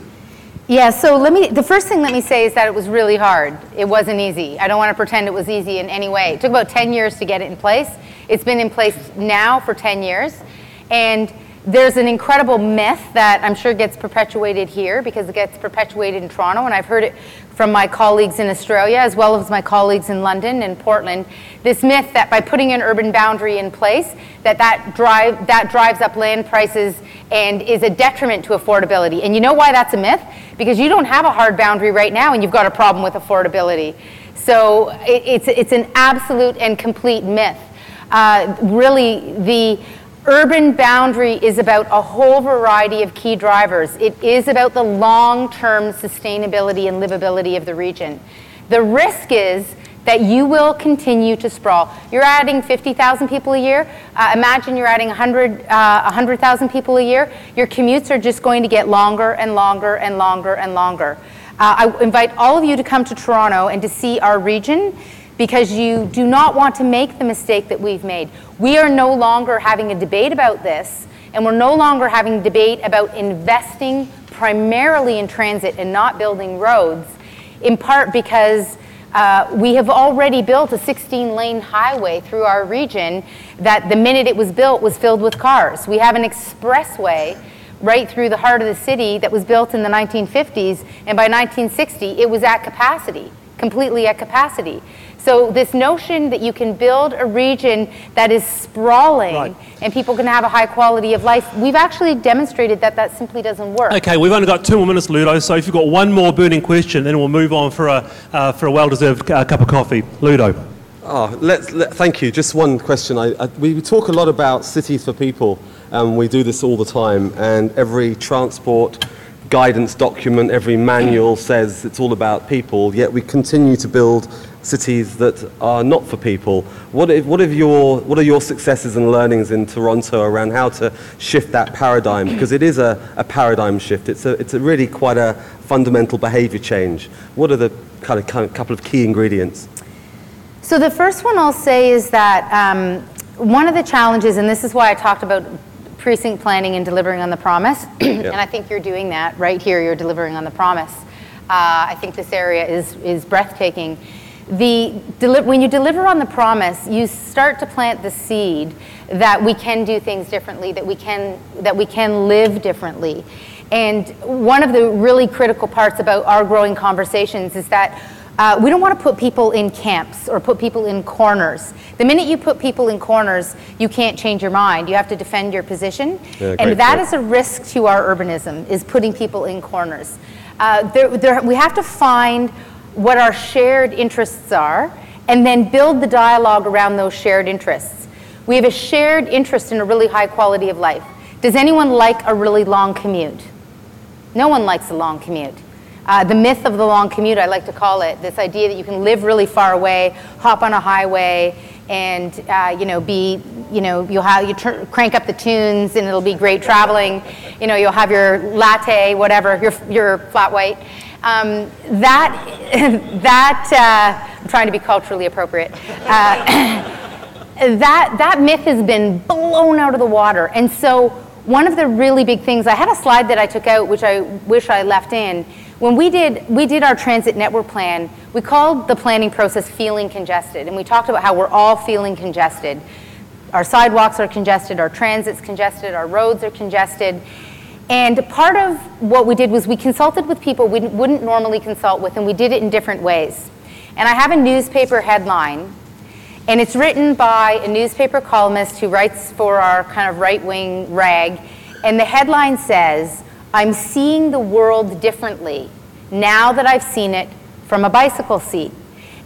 Yeah, so let me, the first thing let me say is that it was really hard. It wasn't easy. I don't want to pretend it was easy in any way. It took about 10 years to get it in place. It's been in place now for 10 years. And there's an incredible myth that I'm sure gets perpetuated here because it gets perpetuated in Toronto, and I've heard it from my colleagues in Australia as well as my colleagues in London and Portland. This myth that by putting an urban boundary in place, that that, drive, that drives up land prices and is a detriment to affordability. And you know why that's a myth? Because you don't have a hard boundary right now and you've got a problem with affordability. So it, it's, it's an absolute and complete myth. Uh, really, the urban boundary is about a whole variety of key drivers. It is about the long term sustainability and livability of the region. The risk is that you will continue to sprawl. You're adding 50,000 people a year. Uh, imagine you're adding 100, uh, 100,000 people a year. Your commutes are just going to get longer and longer and longer and longer. Uh, I invite all of you to come to Toronto and to see our region because you do not want to make the mistake that we've made. We are no longer having a debate about this, and we're no longer having a debate about investing primarily in transit and not building roads, in part because uh, we have already built a 16 lane highway through our region that the minute it was built was filled with cars. We have an expressway right through the heart of the city that was built in the 1950s, and by 1960 it was at capacity completely at capacity. So this notion that you can build a region that is sprawling Right. and people can have a high quality of life, we've actually demonstrated that that simply doesn't work. Okay, we've only got two more minutes, Ludo, so if you've got one more burning question, then we'll move on for a, uh, for a well-deserved uh, cup of coffee. Ludo. Oh, let's, let, thank you. Just one question. I, I, we talk a lot about cities for people, and we do this all the time. And every transport guidance document, every manual says it's all about people, yet we continue to build cities that are not for people. What, if, what, have your, what are your successes and learnings in Toronto around how to shift that paradigm? Because it is a, a paradigm shift. It's, a, it's a really quite a fundamental behavior change. What are the kind of, kind of couple of key ingredients? So the first one I'll say is that um, one of the challenges, and this is why I talked about precinct planning and delivering on the promise, and I think you're doing that right here. You're delivering on the promise. Uh, I think this area is is breathtaking. The when you deliver on the promise, you start to plant the seed that we can do things differently, that we can that we can live differently. And one of the really critical parts about our growing conversations is that uh, we don't want to put people in camps or put people in corners. The minute you put people in corners, you can't change your mind. You have to defend your position. Yeah, and that point. is a risk to our urbanism, is putting people in corners. Uh, there, there, we have to find what our shared interests are and then build the dialogue around those shared interests. We have a shared interest in a really high quality of life. Does anyone like a really long commute? No one likes a long commute. Uh, the myth of the long commute, I like to call it, this idea that you can live really far away, hop on a highway, and uh, you know, be, you know, you'll have you tur- crank up the tunes, and it'll be great traveling. You know, you'll have your latte, whatever, your your flat white. Um, that that uh, I'm trying to be culturally appropriate. Uh, that that myth has been blown out of the water. And so one of the really big things i had a slide that i took out which i wish i left in. When we did we did our transit network plan we called the planning process feeling congested. And we talked about how we're all feeling congested. Our sidewalks are congested our transit's congested our roads are congested and part of what we did was we consulted with people we wouldn't normally consult with and we did it in different ways and i have a newspaper headline and it's written by a newspaper columnist who writes for our kind of right wing rag. And the headline says, I'm seeing the world differently now that I've seen it from a bicycle seat.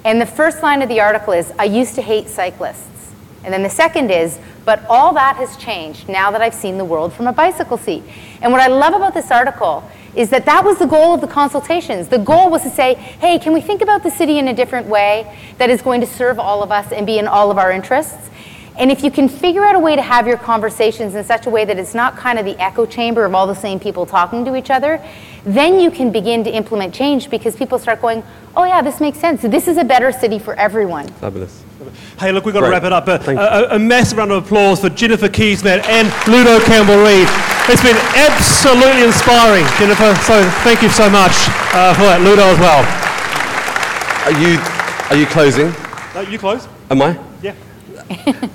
And the first line of the article is, I used to hate cyclists. And then the second is, but all that has changed now that I've seen the world from a bicycle seat. And what I love about this article is that that was the goal of the consultations. The goal was to say, hey, can we think about the city in a different way that is going to serve all of us and be in all of our interests? And if you can figure out a way to have your conversations in such a way that it's not kind of the echo chamber of all the same people talking to each other, then you can begin to implement change because people start going, oh yeah, this makes sense. This is a better city for everyone. Fabulous. Hey, look, we've got to wrap it up. But a, a, a massive round of applause for Jennifer Keesmaat and Ludo Campbell Reid. It's been absolutely inspiring, Jennifer. So thank you so much uh, for that, Ludo as well. Are you, are you closing? Uh, you close? Am I? Yeah.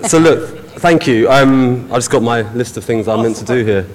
So look, thank you. Um, I just got my list of things I'm meant to do here.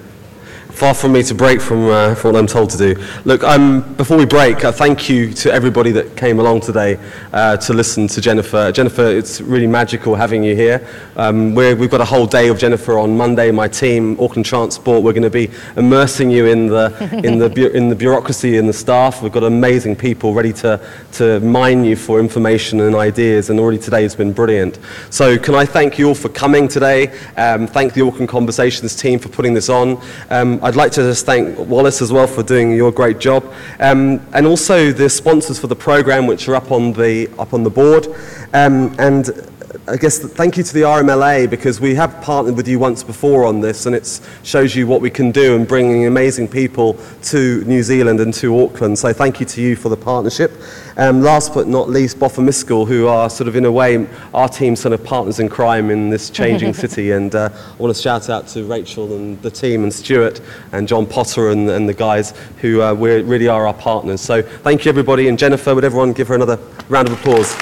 Far from me to break from, uh, from what I'm told to do. Look, um, before we break, uh, thank you to everybody that came along today uh, to listen to Jennifer. Jennifer, it's really magical having you here. Um, we're, we've got a whole day of Jennifer on Monday. My team, Auckland Transport, we're going to be immersing you in the, in, the, bu- in the bureaucracy and the staff. We've got amazing people ready to, to mine you for information and ideas, and already today has been brilliant. So, can I thank you all for coming today? Um, thank the Auckland Conversations team for putting this on. Um, I'd like to just thank Wallace as well for doing your great job, um, and also the sponsors for the program, which are up on the up on the board, um, and. I guess thank you to the RMLA because we have partnered with you once before on this and it shows you what we can do in bringing amazing people to New Zealand and to Auckland. So thank you to you for the partnership. Um, last but not least, Boffa who are sort of in a way our team sort of partners in crime in this changing city. And uh, I want to shout out to Rachel and the team and Stuart and John Potter and, and the guys who uh, we're, really are our partners. So thank you everybody. And Jennifer, would everyone give her another round of applause?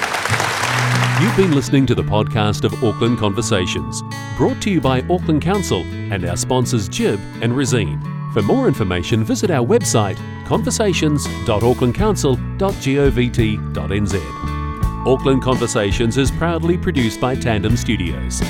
You've been listening to the podcast of Auckland Conversations, brought to you by Auckland Council and our sponsors Jib and Resene. For more information, visit our website conversations.aucklandcouncil.govt.nz. Auckland Conversations is proudly produced by Tandem Studios.